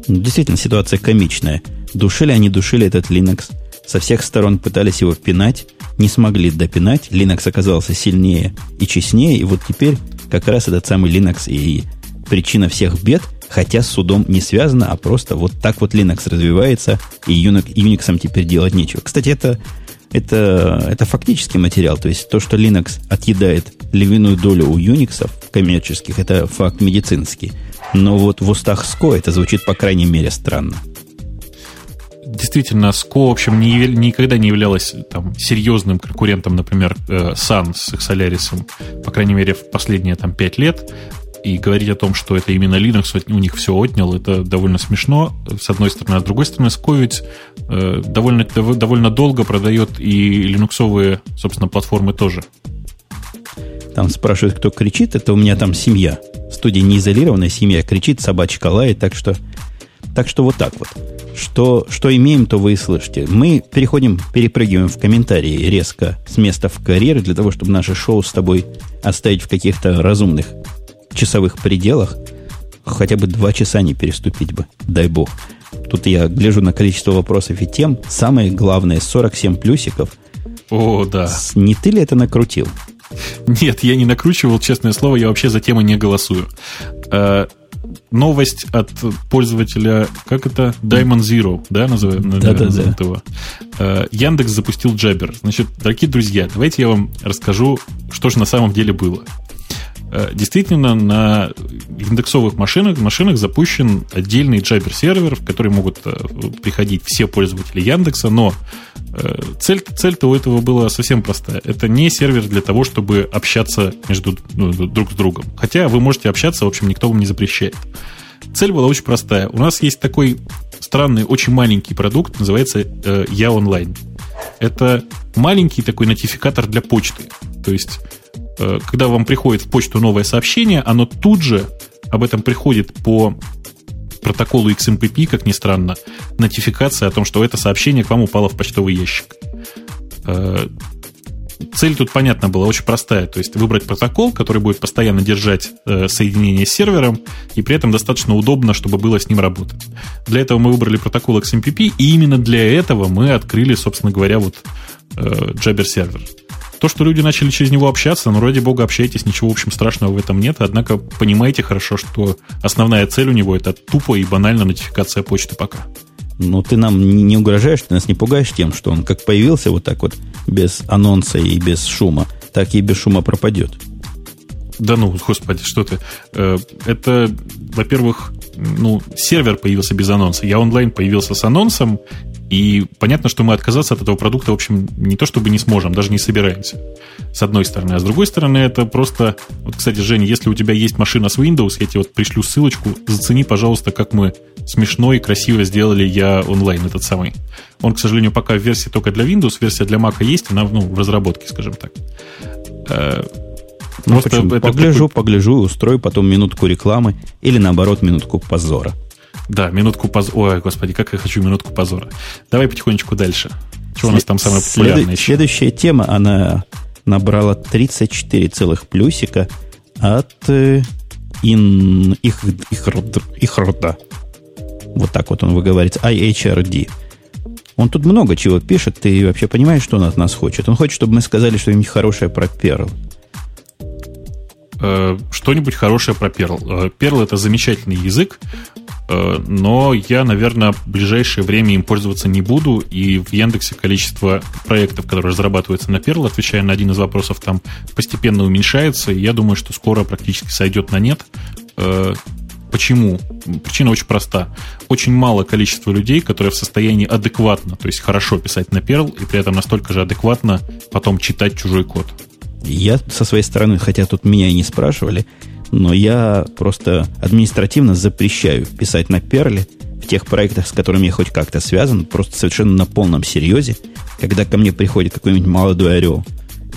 [SPEAKER 1] Действительно, ситуация комичная. Душили они, душили этот Linux. Со всех сторон пытались его пинать, не смогли допинать. Linux оказался сильнее и честнее, и вот теперь как раз этот самый Linux и причина всех бед. Хотя с судом не связано, а просто вот так вот Linux развивается, и Unix, Unix теперь делать нечего. Кстати, это, это, это фактический материал. То есть то, что Linux отъедает львиную долю у Unix коммерческих, это факт медицинский. Но вот в устах СКО это звучит, по крайней мере, странно
[SPEAKER 2] действительно, СКО, в общем, не, никогда не являлась там, серьезным конкурентом, например, э, Sun с их Solaris, по крайней мере, в последние там, 5 лет. И говорить о том, что это именно Linux у них все отнял, это довольно смешно, с одной стороны. А с другой стороны, СКО ведь э, довольно, довольно долго продает и линуксовые, собственно, платформы тоже.
[SPEAKER 1] Там спрашивают, кто кричит. Это у меня там семья. Студия неизолированная семья кричит, собачка лает, так что, так что вот так вот. Что, что имеем, то вы и слышите. Мы переходим, перепрыгиваем в комментарии резко с места в карьеры для того, чтобы наше шоу с тобой оставить в каких-то разумных часовых пределах. Хотя бы два часа не переступить бы, дай бог. Тут я гляжу на количество вопросов и тем. Самое главное, 47 плюсиков.
[SPEAKER 2] О, да.
[SPEAKER 1] Не ты ли это накрутил?
[SPEAKER 2] Нет, я не накручивал, честное слово, я вообще за темы не голосую. Новость от пользователя, как это? Diamond Zero, да, называют, да, да, да. его. Яндекс запустил Jabber. Значит, дорогие друзья, давайте я вам расскажу, что же на самом деле было. Э, действительно, на индексовых машинах, машинах запущен отдельный Jabber сервер, в который могут э, приходить все пользователи Яндекса, но цель, цель-то у этого была совсем простая. Это не сервер для того, чтобы общаться между ну, друг с другом. Хотя вы можете общаться, в общем, никто вам не запрещает. Цель была очень простая. У нас есть такой странный, очень маленький продукт, называется э, Я онлайн. Это маленький такой нотификатор для почты. То есть Э, когда вам приходит в почту новое сообщение, оно тут же об этом приходит по протоколу XMPP, как ни странно, нотификация о том, что это сообщение к вам упало в почтовый ящик. Э, цель тут, понятно, была очень простая. То есть выбрать протокол, который будет постоянно держать э, соединение с сервером, и при этом достаточно удобно, чтобы было с ним работать. Для этого мы выбрали протокол XMPP, и именно для этого мы открыли, собственно говоря, вот Jabber сервер. То, что люди начали через него общаться, ну, ради бога, общайтесь, ничего, в общем, страшного в этом нет. Однако понимаете хорошо, что основная цель у него это тупо и банально нотификация почты пока.
[SPEAKER 1] Ну, ты нам не угрожаешь, ты нас не пугаешь тем, что он как появился вот так вот, без анонса и без шума, так и без шума пропадет.
[SPEAKER 2] Да ну, господи, что ты. Э, это, во-первых, ну, сервер появился без анонса. Я онлайн появился с анонсом, и понятно, что мы отказаться от этого продукта, в общем, не то чтобы не сможем, даже не собираемся. С одной стороны. А с другой стороны, это просто... Вот, кстати, Женя, если у тебя есть машина с Windows, я тебе вот пришлю ссылочку, зацени, пожалуйста, как мы смешно и красиво сделали я онлайн этот самый. Он, к сожалению, пока в версии только для Windows, версия для Mac есть, она ну, в разработке, скажем так.
[SPEAKER 1] Э, ну, Просто это погляжу, такой... погляжу, устрою потом минутку рекламы или наоборот минутку позора.
[SPEAKER 2] Да, минутку позора. Ой, господи, как я хочу минутку позора. Давай потихонечку дальше. Что у нас там самое популярное След...
[SPEAKER 1] Следующая тема, она набрала 34 целых плюсика от э, ин, их, их, их рода. Вот так вот он выговаривается. IHRD. Он тут много чего пишет. Ты вообще понимаешь, что он от нас хочет? Он хочет, чтобы мы сказали что-нибудь хорошее про Perl.
[SPEAKER 2] Э, что-нибудь хорошее про Perl. Э, Perl это замечательный язык, но я, наверное, в ближайшее время им пользоваться не буду, и в Яндексе количество проектов, которые разрабатываются на Perl, отвечая на один из вопросов, там постепенно уменьшается, и я думаю, что скоро практически сойдет на нет. Почему? Причина очень проста. Очень мало количества людей, которые в состоянии адекватно, то есть хорошо писать на Perl, и при этом настолько же адекватно потом читать чужой код.
[SPEAKER 1] Я со своей стороны, хотя тут меня и не спрашивали, но я просто административно запрещаю писать на перле в тех проектах, с которыми я хоть как-то связан, просто совершенно на полном серьезе, когда ко мне приходит какой-нибудь молодой орел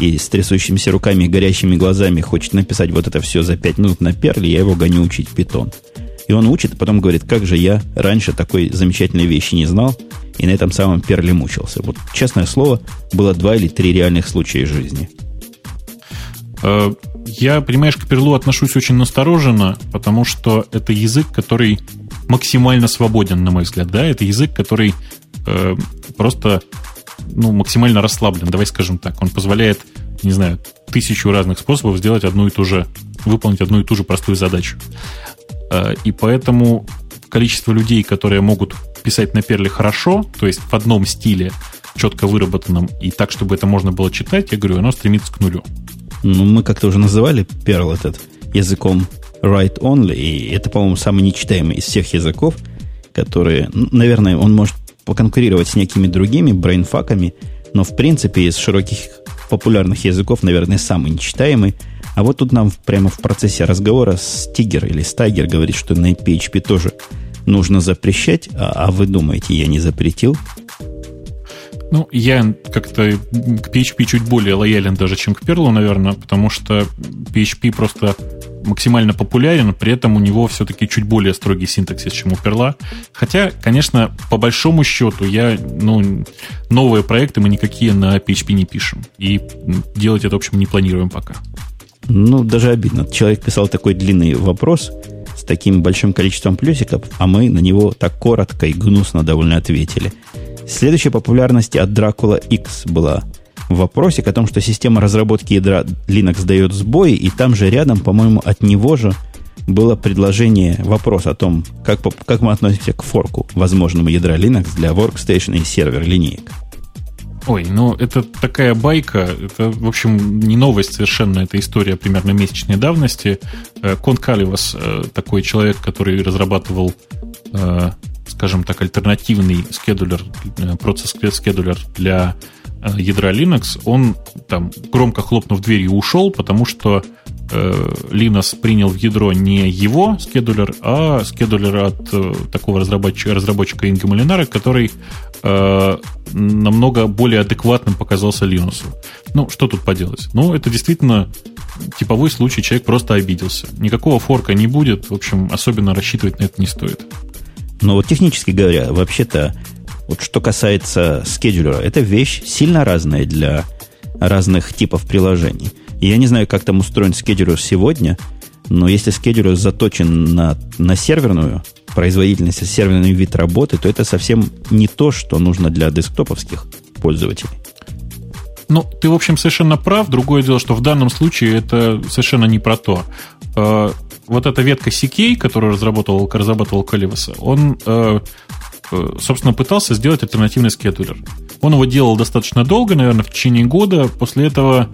[SPEAKER 1] и с трясущимися руками и горящими глазами хочет написать вот это все за пять минут на перле, я его гоню учить питон. И он учит, а потом говорит, как же я раньше такой замечательной вещи не знал, и на этом самом перле мучился. Вот, честное слово, было два или три реальных случая жизни –
[SPEAKER 2] я, понимаешь, к Перлу отношусь очень настороженно, потому что это язык, который максимально свободен, на мой взгляд. Да? Это язык, который э, просто ну, максимально расслаблен, давай скажем так. Он позволяет, не знаю, тысячу разных способов сделать одну и ту же, выполнить одну и ту же простую задачу. Э, и поэтому количество людей, которые могут писать на перле хорошо, то есть в одном стиле, четко выработанном, и так, чтобы это можно было читать, я говорю, оно стремится к нулю.
[SPEAKER 1] Ну, мы как-то уже называли Perl этот языком write only, и это, по-моему, самый нечитаемый из всех языков, которые, наверное, он может поконкурировать с некими другими брейнфаками, но в принципе из широких популярных языков, наверное, самый нечитаемый. А вот тут нам прямо в процессе разговора Стигер или Стайгер говорит, что на PHP тоже нужно запрещать, а, а вы думаете, я не запретил?
[SPEAKER 2] Ну, я как-то к PHP чуть более лоялен даже, чем к Perl, наверное, потому что PHP просто максимально популярен, при этом у него все-таки чуть более строгий синтаксис, чем у Perl. Хотя, конечно, по большому счету, я, ну, новые проекты мы никакие на PHP не пишем. И делать это, в общем, не планируем пока.
[SPEAKER 1] Ну, даже обидно. Человек писал такой длинный вопрос с таким большим количеством плюсиков, а мы на него так коротко и гнусно довольно ответили. Следующая популярность от Dracula X была вопросик о том, что система разработки ядра Linux дает сбои, и там же рядом, по-моему, от него же было предложение, вопрос о том, как, как мы относимся к форку возможному ядра Linux для workstation и сервер линеек.
[SPEAKER 2] Ой, ну это такая байка, это, в общем, не новость совершенно, это история примерно месячной давности. Э, Кон Каливас, э, такой человек, который разрабатывал, э, скажем так, альтернативный скедулер, процесс скедулер для ядра Linux, он там громко хлопнув дверью ушел, потому что э, Linux принял в ядро не его скедулер, а скедулер от э, такого разработчика, разработчика Инга Малинара, который э, намного более адекватным показался Linux. Ну, что тут поделать? Ну, это действительно типовой случай, человек просто обиделся. Никакого форка не будет, в общем, особенно рассчитывать на это не стоит.
[SPEAKER 1] Но вот технически говоря, вообще-то вот что касается скеджулера, это вещь сильно разная для разных типов приложений. Я не знаю, как там устроен скеджулер сегодня, но если скеджулер заточен на, на серверную производительность, серверный вид работы, то это совсем не то, что нужно для десктоповских пользователей.
[SPEAKER 2] Ну, ты, в общем, совершенно прав. Другое дело, что в данном случае это совершенно не про то. Э, вот эта ветка CK, которую разработал, разрабатывал Каливаса, он э, Э, собственно, пытался сделать альтернативный скедулер. Он его делал достаточно долго, наверное, в течение года. После этого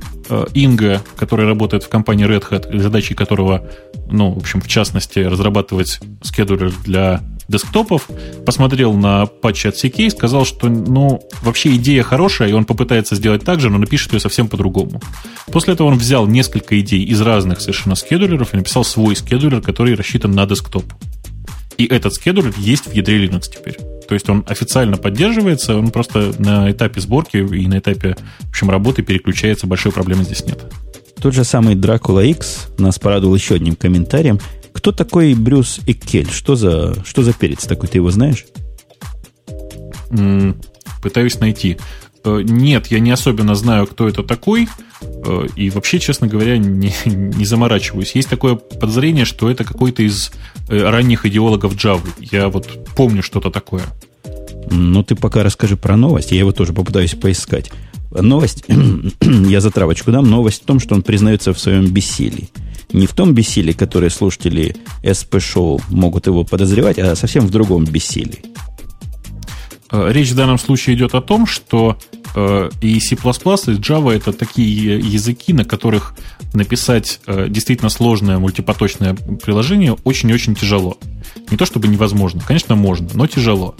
[SPEAKER 2] Инга, который работает в компании Red Hat, задачей которого, ну, в общем, в частности, разрабатывать скедулер для десктопов, посмотрел на патчи от CK и сказал, что, ну, вообще идея хорошая, и он попытается сделать так же, но напишет ее совсем по-другому. После этого он взял несколько идей из разных совершенно скедулеров и написал свой скедулер, который рассчитан на десктоп. И этот скедулер есть в ядре Linux теперь. То есть он официально поддерживается, он просто на этапе сборки и на этапе в общем, работы переключается, большой проблемы здесь нет.
[SPEAKER 1] Тот же самый Dracula X нас порадовал еще одним комментарием. Кто такой Брюс Эккель? Что за, что за перец такой, ты его знаешь?
[SPEAKER 2] пытаюсь найти. Э, нет, я не особенно знаю, кто это такой. Э, и вообще, честно говоря, не, не заморачиваюсь. Есть такое подозрение, что это какой-то из э, ранних идеологов Java. Я вот помню что-то такое.
[SPEAKER 1] Ну, ты пока расскажи про новость, я его тоже попытаюсь поискать. Новость, я за травочку дам, новость в том, что он признается в своем бессилии. Не в том бессилии, которое слушатели СП-шоу могут его подозревать, а совсем в другом бессилии.
[SPEAKER 2] Э, речь в данном случае идет о том, что э, и C++, и Java это такие языки, на которых написать э, действительно сложное мультипоточное приложение очень-очень тяжело. Не то чтобы невозможно, конечно, можно, но тяжело.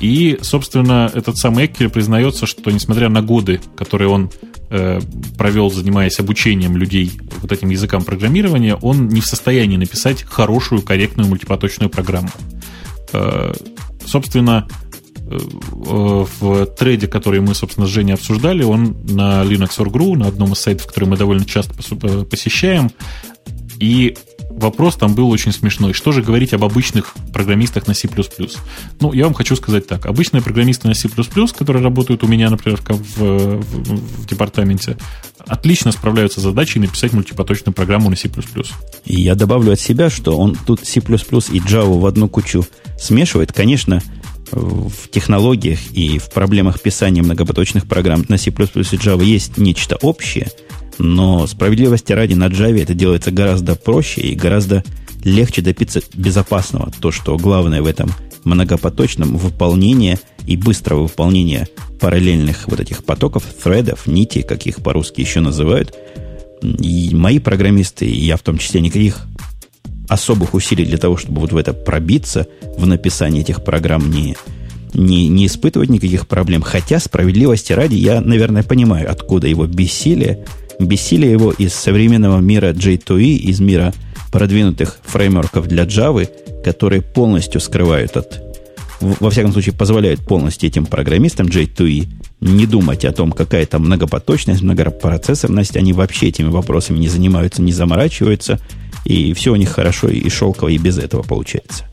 [SPEAKER 2] И, собственно, этот самый Эккер признается, что несмотря на годы, которые он э, провел, занимаясь обучением людей вот этим языкам программирования, он не в состоянии написать хорошую, корректную мультипоточную программу. Э, собственно, в трейде, который мы, собственно, с Женей обсуждали, он на Linux.org.ru, на одном из сайтов, который мы довольно часто посещаем, и вопрос там был очень смешной. Что же говорить об обычных программистах на C++? Ну, я вам хочу сказать так. Обычные программисты на C++, которые работают у меня, например, в, в, в департаменте, отлично справляются с задачей написать мультипоточную программу на C++.
[SPEAKER 1] И я добавлю от себя, что он тут C++ и Java в одну кучу смешивает. Конечно, в технологиях и в проблемах писания многопоточных программ на C++ и Java есть нечто общее, но справедливости ради на Java это делается гораздо проще и гораздо легче добиться безопасного. То, что главное в этом многопоточном выполнении и быстрого выполнения параллельных вот этих потоков, threadов, нити, как их по-русски еще называют. И мои программисты, и я в том числе, никаких особых усилий для того, чтобы вот в это пробиться, в написании этих программ не, не, не испытывать никаких проблем. Хотя, справедливости ради, я, наверное, понимаю, откуда его бессилие. Бессилие его из современного мира J2E, из мира продвинутых фреймворков для Java, которые полностью скрывают от во всяком случае, позволяют полностью этим программистам J2E не думать о том, какая там многопоточность, многопроцессорность. Они вообще этими вопросами не занимаются, не заморачиваются. И все у них хорошо и шелково и без этого получается.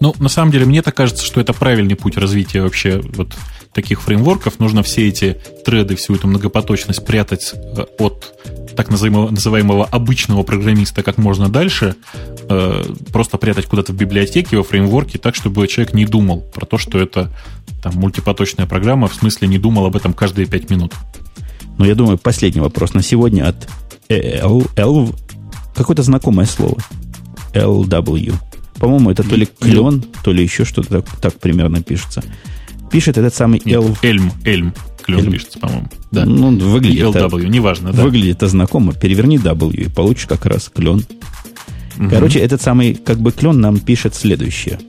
[SPEAKER 2] Ну, на самом деле, мне так кажется, что это правильный путь развития вообще вот таких фреймворков. Нужно все эти треды, всю эту многопоточность прятать э, от так называемого, называемого обычного программиста как можно дальше, э, просто прятать куда-то в библиотеке, во фреймворке, так, чтобы человек не думал про то, что это там, мультипоточная программа, в смысле не думал об этом каждые пять минут.
[SPEAKER 1] Ну, я думаю, последний вопрос на сегодня от L, L какое-то знакомое слово. LW. По-моему, это то ли клен, то ли еще что-то так, так примерно пишется. Пишет этот самый
[SPEAKER 2] Нет, L. Эльм, Эльм. Клен пишется, по-моему.
[SPEAKER 1] Да. Ну, выглядит
[SPEAKER 2] LW, неважно, да.
[SPEAKER 1] Выглядит это знакомо. Переверни W и получишь как раз клен. Угу. Короче, этот самый как бы клен нам пишет следующее.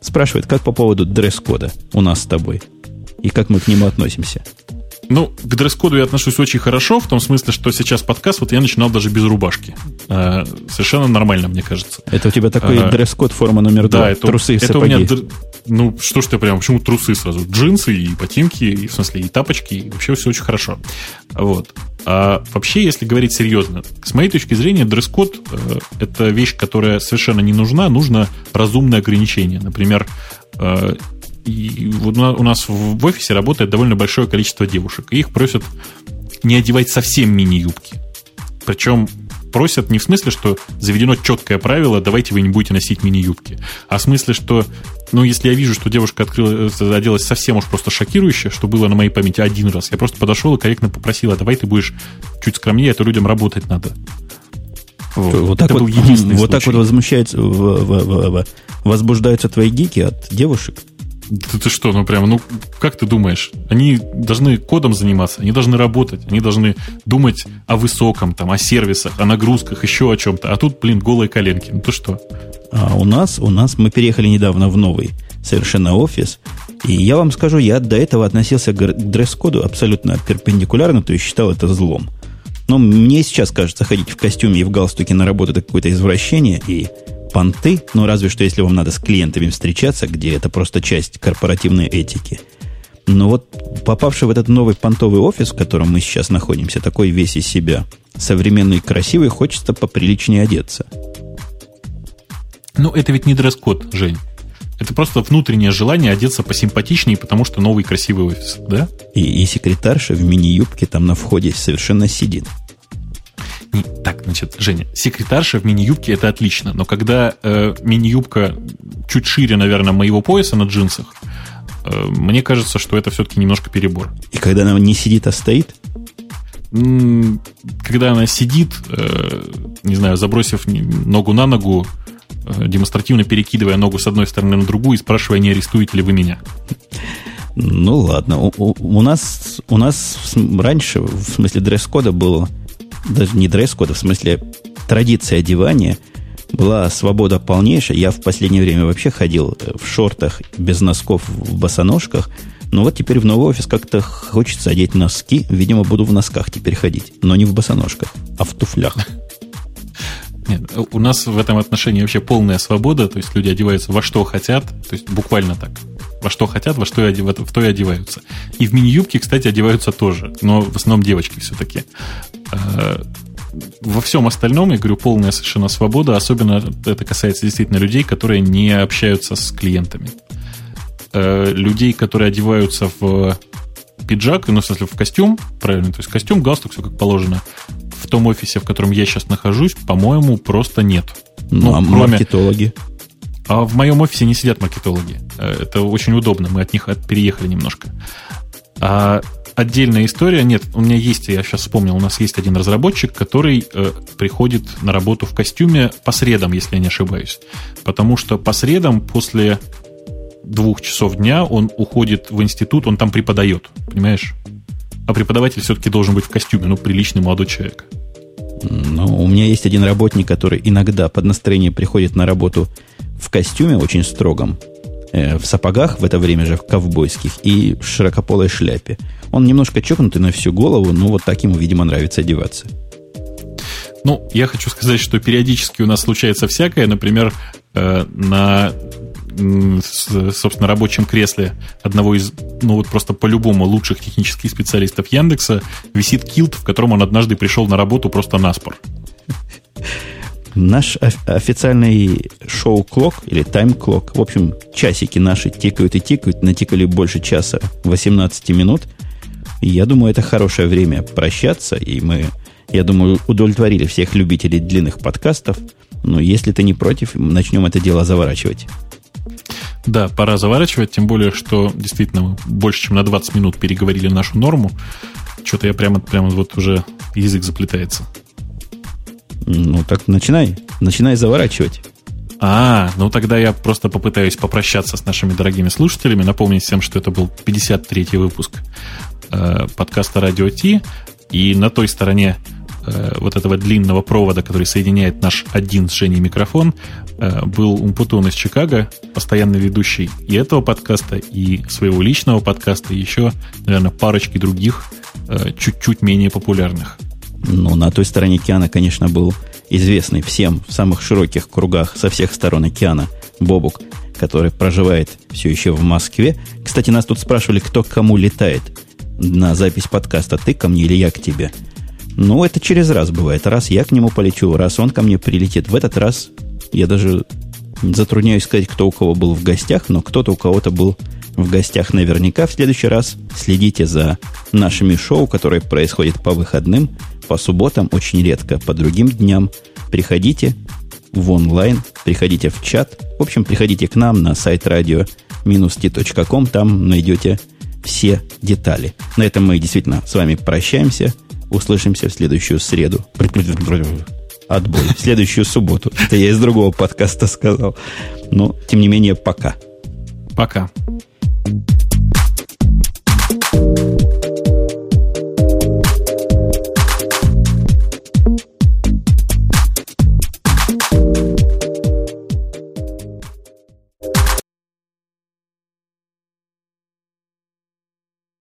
[SPEAKER 1] Спрашивает, как по поводу дресс-кода у нас с тобой? И как мы к нему относимся?
[SPEAKER 2] Ну, к дресс-коду я отношусь очень хорошо, в том смысле, что сейчас подкаст, вот я начинал даже без рубашки. А, совершенно нормально, мне кажется.
[SPEAKER 1] Это у тебя такой а, дресс-код форма номер два,
[SPEAKER 2] да, это, трусы и это сапоги. У меня, ну, что ж ты прям, почему трусы сразу? Джинсы и ботинки, и, в смысле, и тапочки, и вообще все очень хорошо. Вот. А вообще, если говорить серьезно, с моей точки зрения, дресс-код э, это вещь, которая совершенно не нужна, нужно разумное ограничение. Например, э, и вот у нас в офисе работает довольно большое количество девушек, и их просят не одевать совсем мини-юбки. Причем просят не в смысле, что заведено четкое правило, давайте вы не будете носить мини-юбки, а в смысле, что, ну, если я вижу, что девушка открыла, э, оделась совсем уж просто шокирующе, что было на моей памяти один раз, я просто подошел и корректно попросил, а давай ты будешь чуть скромнее, а то людям работать надо.
[SPEAKER 1] Вот, вот так, вот, вот так вот возмущается, возбуждаются твои гики от девушек.
[SPEAKER 2] Ты, ты что, ну прям, ну как ты думаешь? Они должны кодом заниматься, они должны работать, они должны думать о высоком, там, о сервисах, о нагрузках, еще о чем-то. А тут, блин, голые коленки. Ну ты что?
[SPEAKER 1] А у нас, у нас, мы переехали недавно в новый совершенно офис. И я вам скажу, я до этого относился к дресс-коду абсолютно перпендикулярно, то есть считал это злом. Но мне сейчас кажется, ходить в костюме и в галстуке на работу это какое-то извращение, и понты, ну разве что если вам надо с клиентами встречаться, где это просто часть корпоративной этики. Но вот попавший в этот новый понтовый офис, в котором мы сейчас находимся, такой весь из себя, современный и красивый, хочется поприличнее одеться.
[SPEAKER 2] Ну, это ведь не дресс-код, Жень. Это просто внутреннее желание одеться посимпатичнее, потому что новый красивый офис, да?
[SPEAKER 1] И, и секретарша в мини-юбке там на входе совершенно сидит.
[SPEAKER 2] Не, так, значит, Женя, секретарша в мини-юбке это отлично, но когда э, мини-юбка чуть шире, наверное, моего пояса на джинсах, э, мне кажется, что это все-таки немножко перебор.
[SPEAKER 1] И когда она не сидит, а стоит?
[SPEAKER 2] Когда она сидит, э, не знаю, забросив ногу на ногу, э, демонстративно перекидывая ногу с одной стороны на другую и спрашивая, не арестуете ли вы меня.
[SPEAKER 1] Ну ладно, у, у, у нас у нас раньше, в смысле дресс-кода было даже не дресс-кода, в смысле традиция одевания была свобода полнейшая. Я в последнее время вообще ходил в шортах, без носков, в босоножках. Но вот теперь в новый офис как-то хочется одеть носки. Видимо, буду в носках теперь ходить. Но не в босоножках, а в туфлях.
[SPEAKER 2] Нет, у нас в этом отношении вообще полная свобода, то есть люди одеваются во что хотят, то есть буквально так. Во что хотят, во что и одев... в то и одеваются. И в мини-юбке, кстати, одеваются тоже, но в основном девочки все-таки. Э, во всем остальном, я говорю, полная совершенно свобода, особенно это касается действительно людей, которые не общаются с клиентами. Э, людей, которые одеваются в пиджак, ну, в смысле, в костюм, правильно, то есть костюм, галстук, все как положено. В том офисе, в котором я сейчас нахожусь, по-моему, просто нет.
[SPEAKER 1] Ну, ну а кроме... маркетологи?
[SPEAKER 2] А в моем офисе не сидят маркетологи. Э, это очень удобно, мы от них переехали немножко. А отдельная история. Нет, у меня есть, я сейчас вспомнил, у нас есть один разработчик, который э, приходит на работу в костюме по средам, если я не ошибаюсь. Потому что по средам после двух часов дня он уходит в институт, он там преподает, понимаешь? А преподаватель все-таки должен быть в костюме, ну, приличный молодой человек.
[SPEAKER 1] Ну, у меня есть один работник, который иногда под настроение приходит на работу в костюме очень строгом, э, в сапогах в это время же, в ковбойских, и в широкополой шляпе. Он немножко чокнутый на всю голову, но вот так ему, видимо, нравится одеваться.
[SPEAKER 2] Ну, я хочу сказать, что периодически у нас случается всякое. Например, э, на собственно, рабочем кресле одного из, ну вот просто по-любому лучших технических специалистов Яндекса висит килт, в котором он однажды пришел на работу просто на спор.
[SPEAKER 1] Наш официальный шоу-клок или тайм-клок, в общем, часики наши тикают и тикают, натикали больше часа, 18 минут. И я думаю, это хорошее время прощаться, и мы, я думаю, удовлетворили всех любителей длинных подкастов. Но если ты не против, начнем это дело заворачивать.
[SPEAKER 2] Да, пора заворачивать, тем более, что действительно мы больше, чем на 20 минут переговорили нашу норму. Что-то я прямо, прямо вот уже язык заплетается.
[SPEAKER 1] Ну, так начинай. Начинай заворачивать.
[SPEAKER 2] А, ну тогда я просто попытаюсь попрощаться с нашими дорогими слушателями, напомнить всем, что это был 53-й выпуск э, подкаста «Радио Ти», и на той стороне э, вот этого длинного провода, который соединяет наш один с Женей микрофон, э, был Умпутун из Чикаго, постоянный ведущий и этого подкаста, и своего личного подкаста, и еще, наверное, парочки других, э, чуть-чуть менее популярных.
[SPEAKER 1] Ну, на той стороне океана, конечно, был известный всем в самых широких кругах со всех сторон океана Бобук, который проживает все еще в Москве. Кстати, нас тут спрашивали, кто к кому летает на запись подкаста. Ты ко мне или я к тебе? Ну, это через раз бывает. Раз я к нему полечу, раз он ко мне прилетит. В этот раз я даже затрудняюсь сказать, кто у кого был в гостях, но кто-то у кого-то был в гостях наверняка. В следующий раз следите за нашими шоу, которые происходят по выходным, по субботам, очень редко, по другим дням. Приходите в онлайн, приходите в чат. В общем, приходите к нам на сайт radio-t.com, там найдете все детали. На этом мы действительно с вами прощаемся. Услышимся в следующую среду. Отбой. В следующую субботу. Это я из другого подкаста сказал. Но, тем не менее, пока.
[SPEAKER 2] Пока.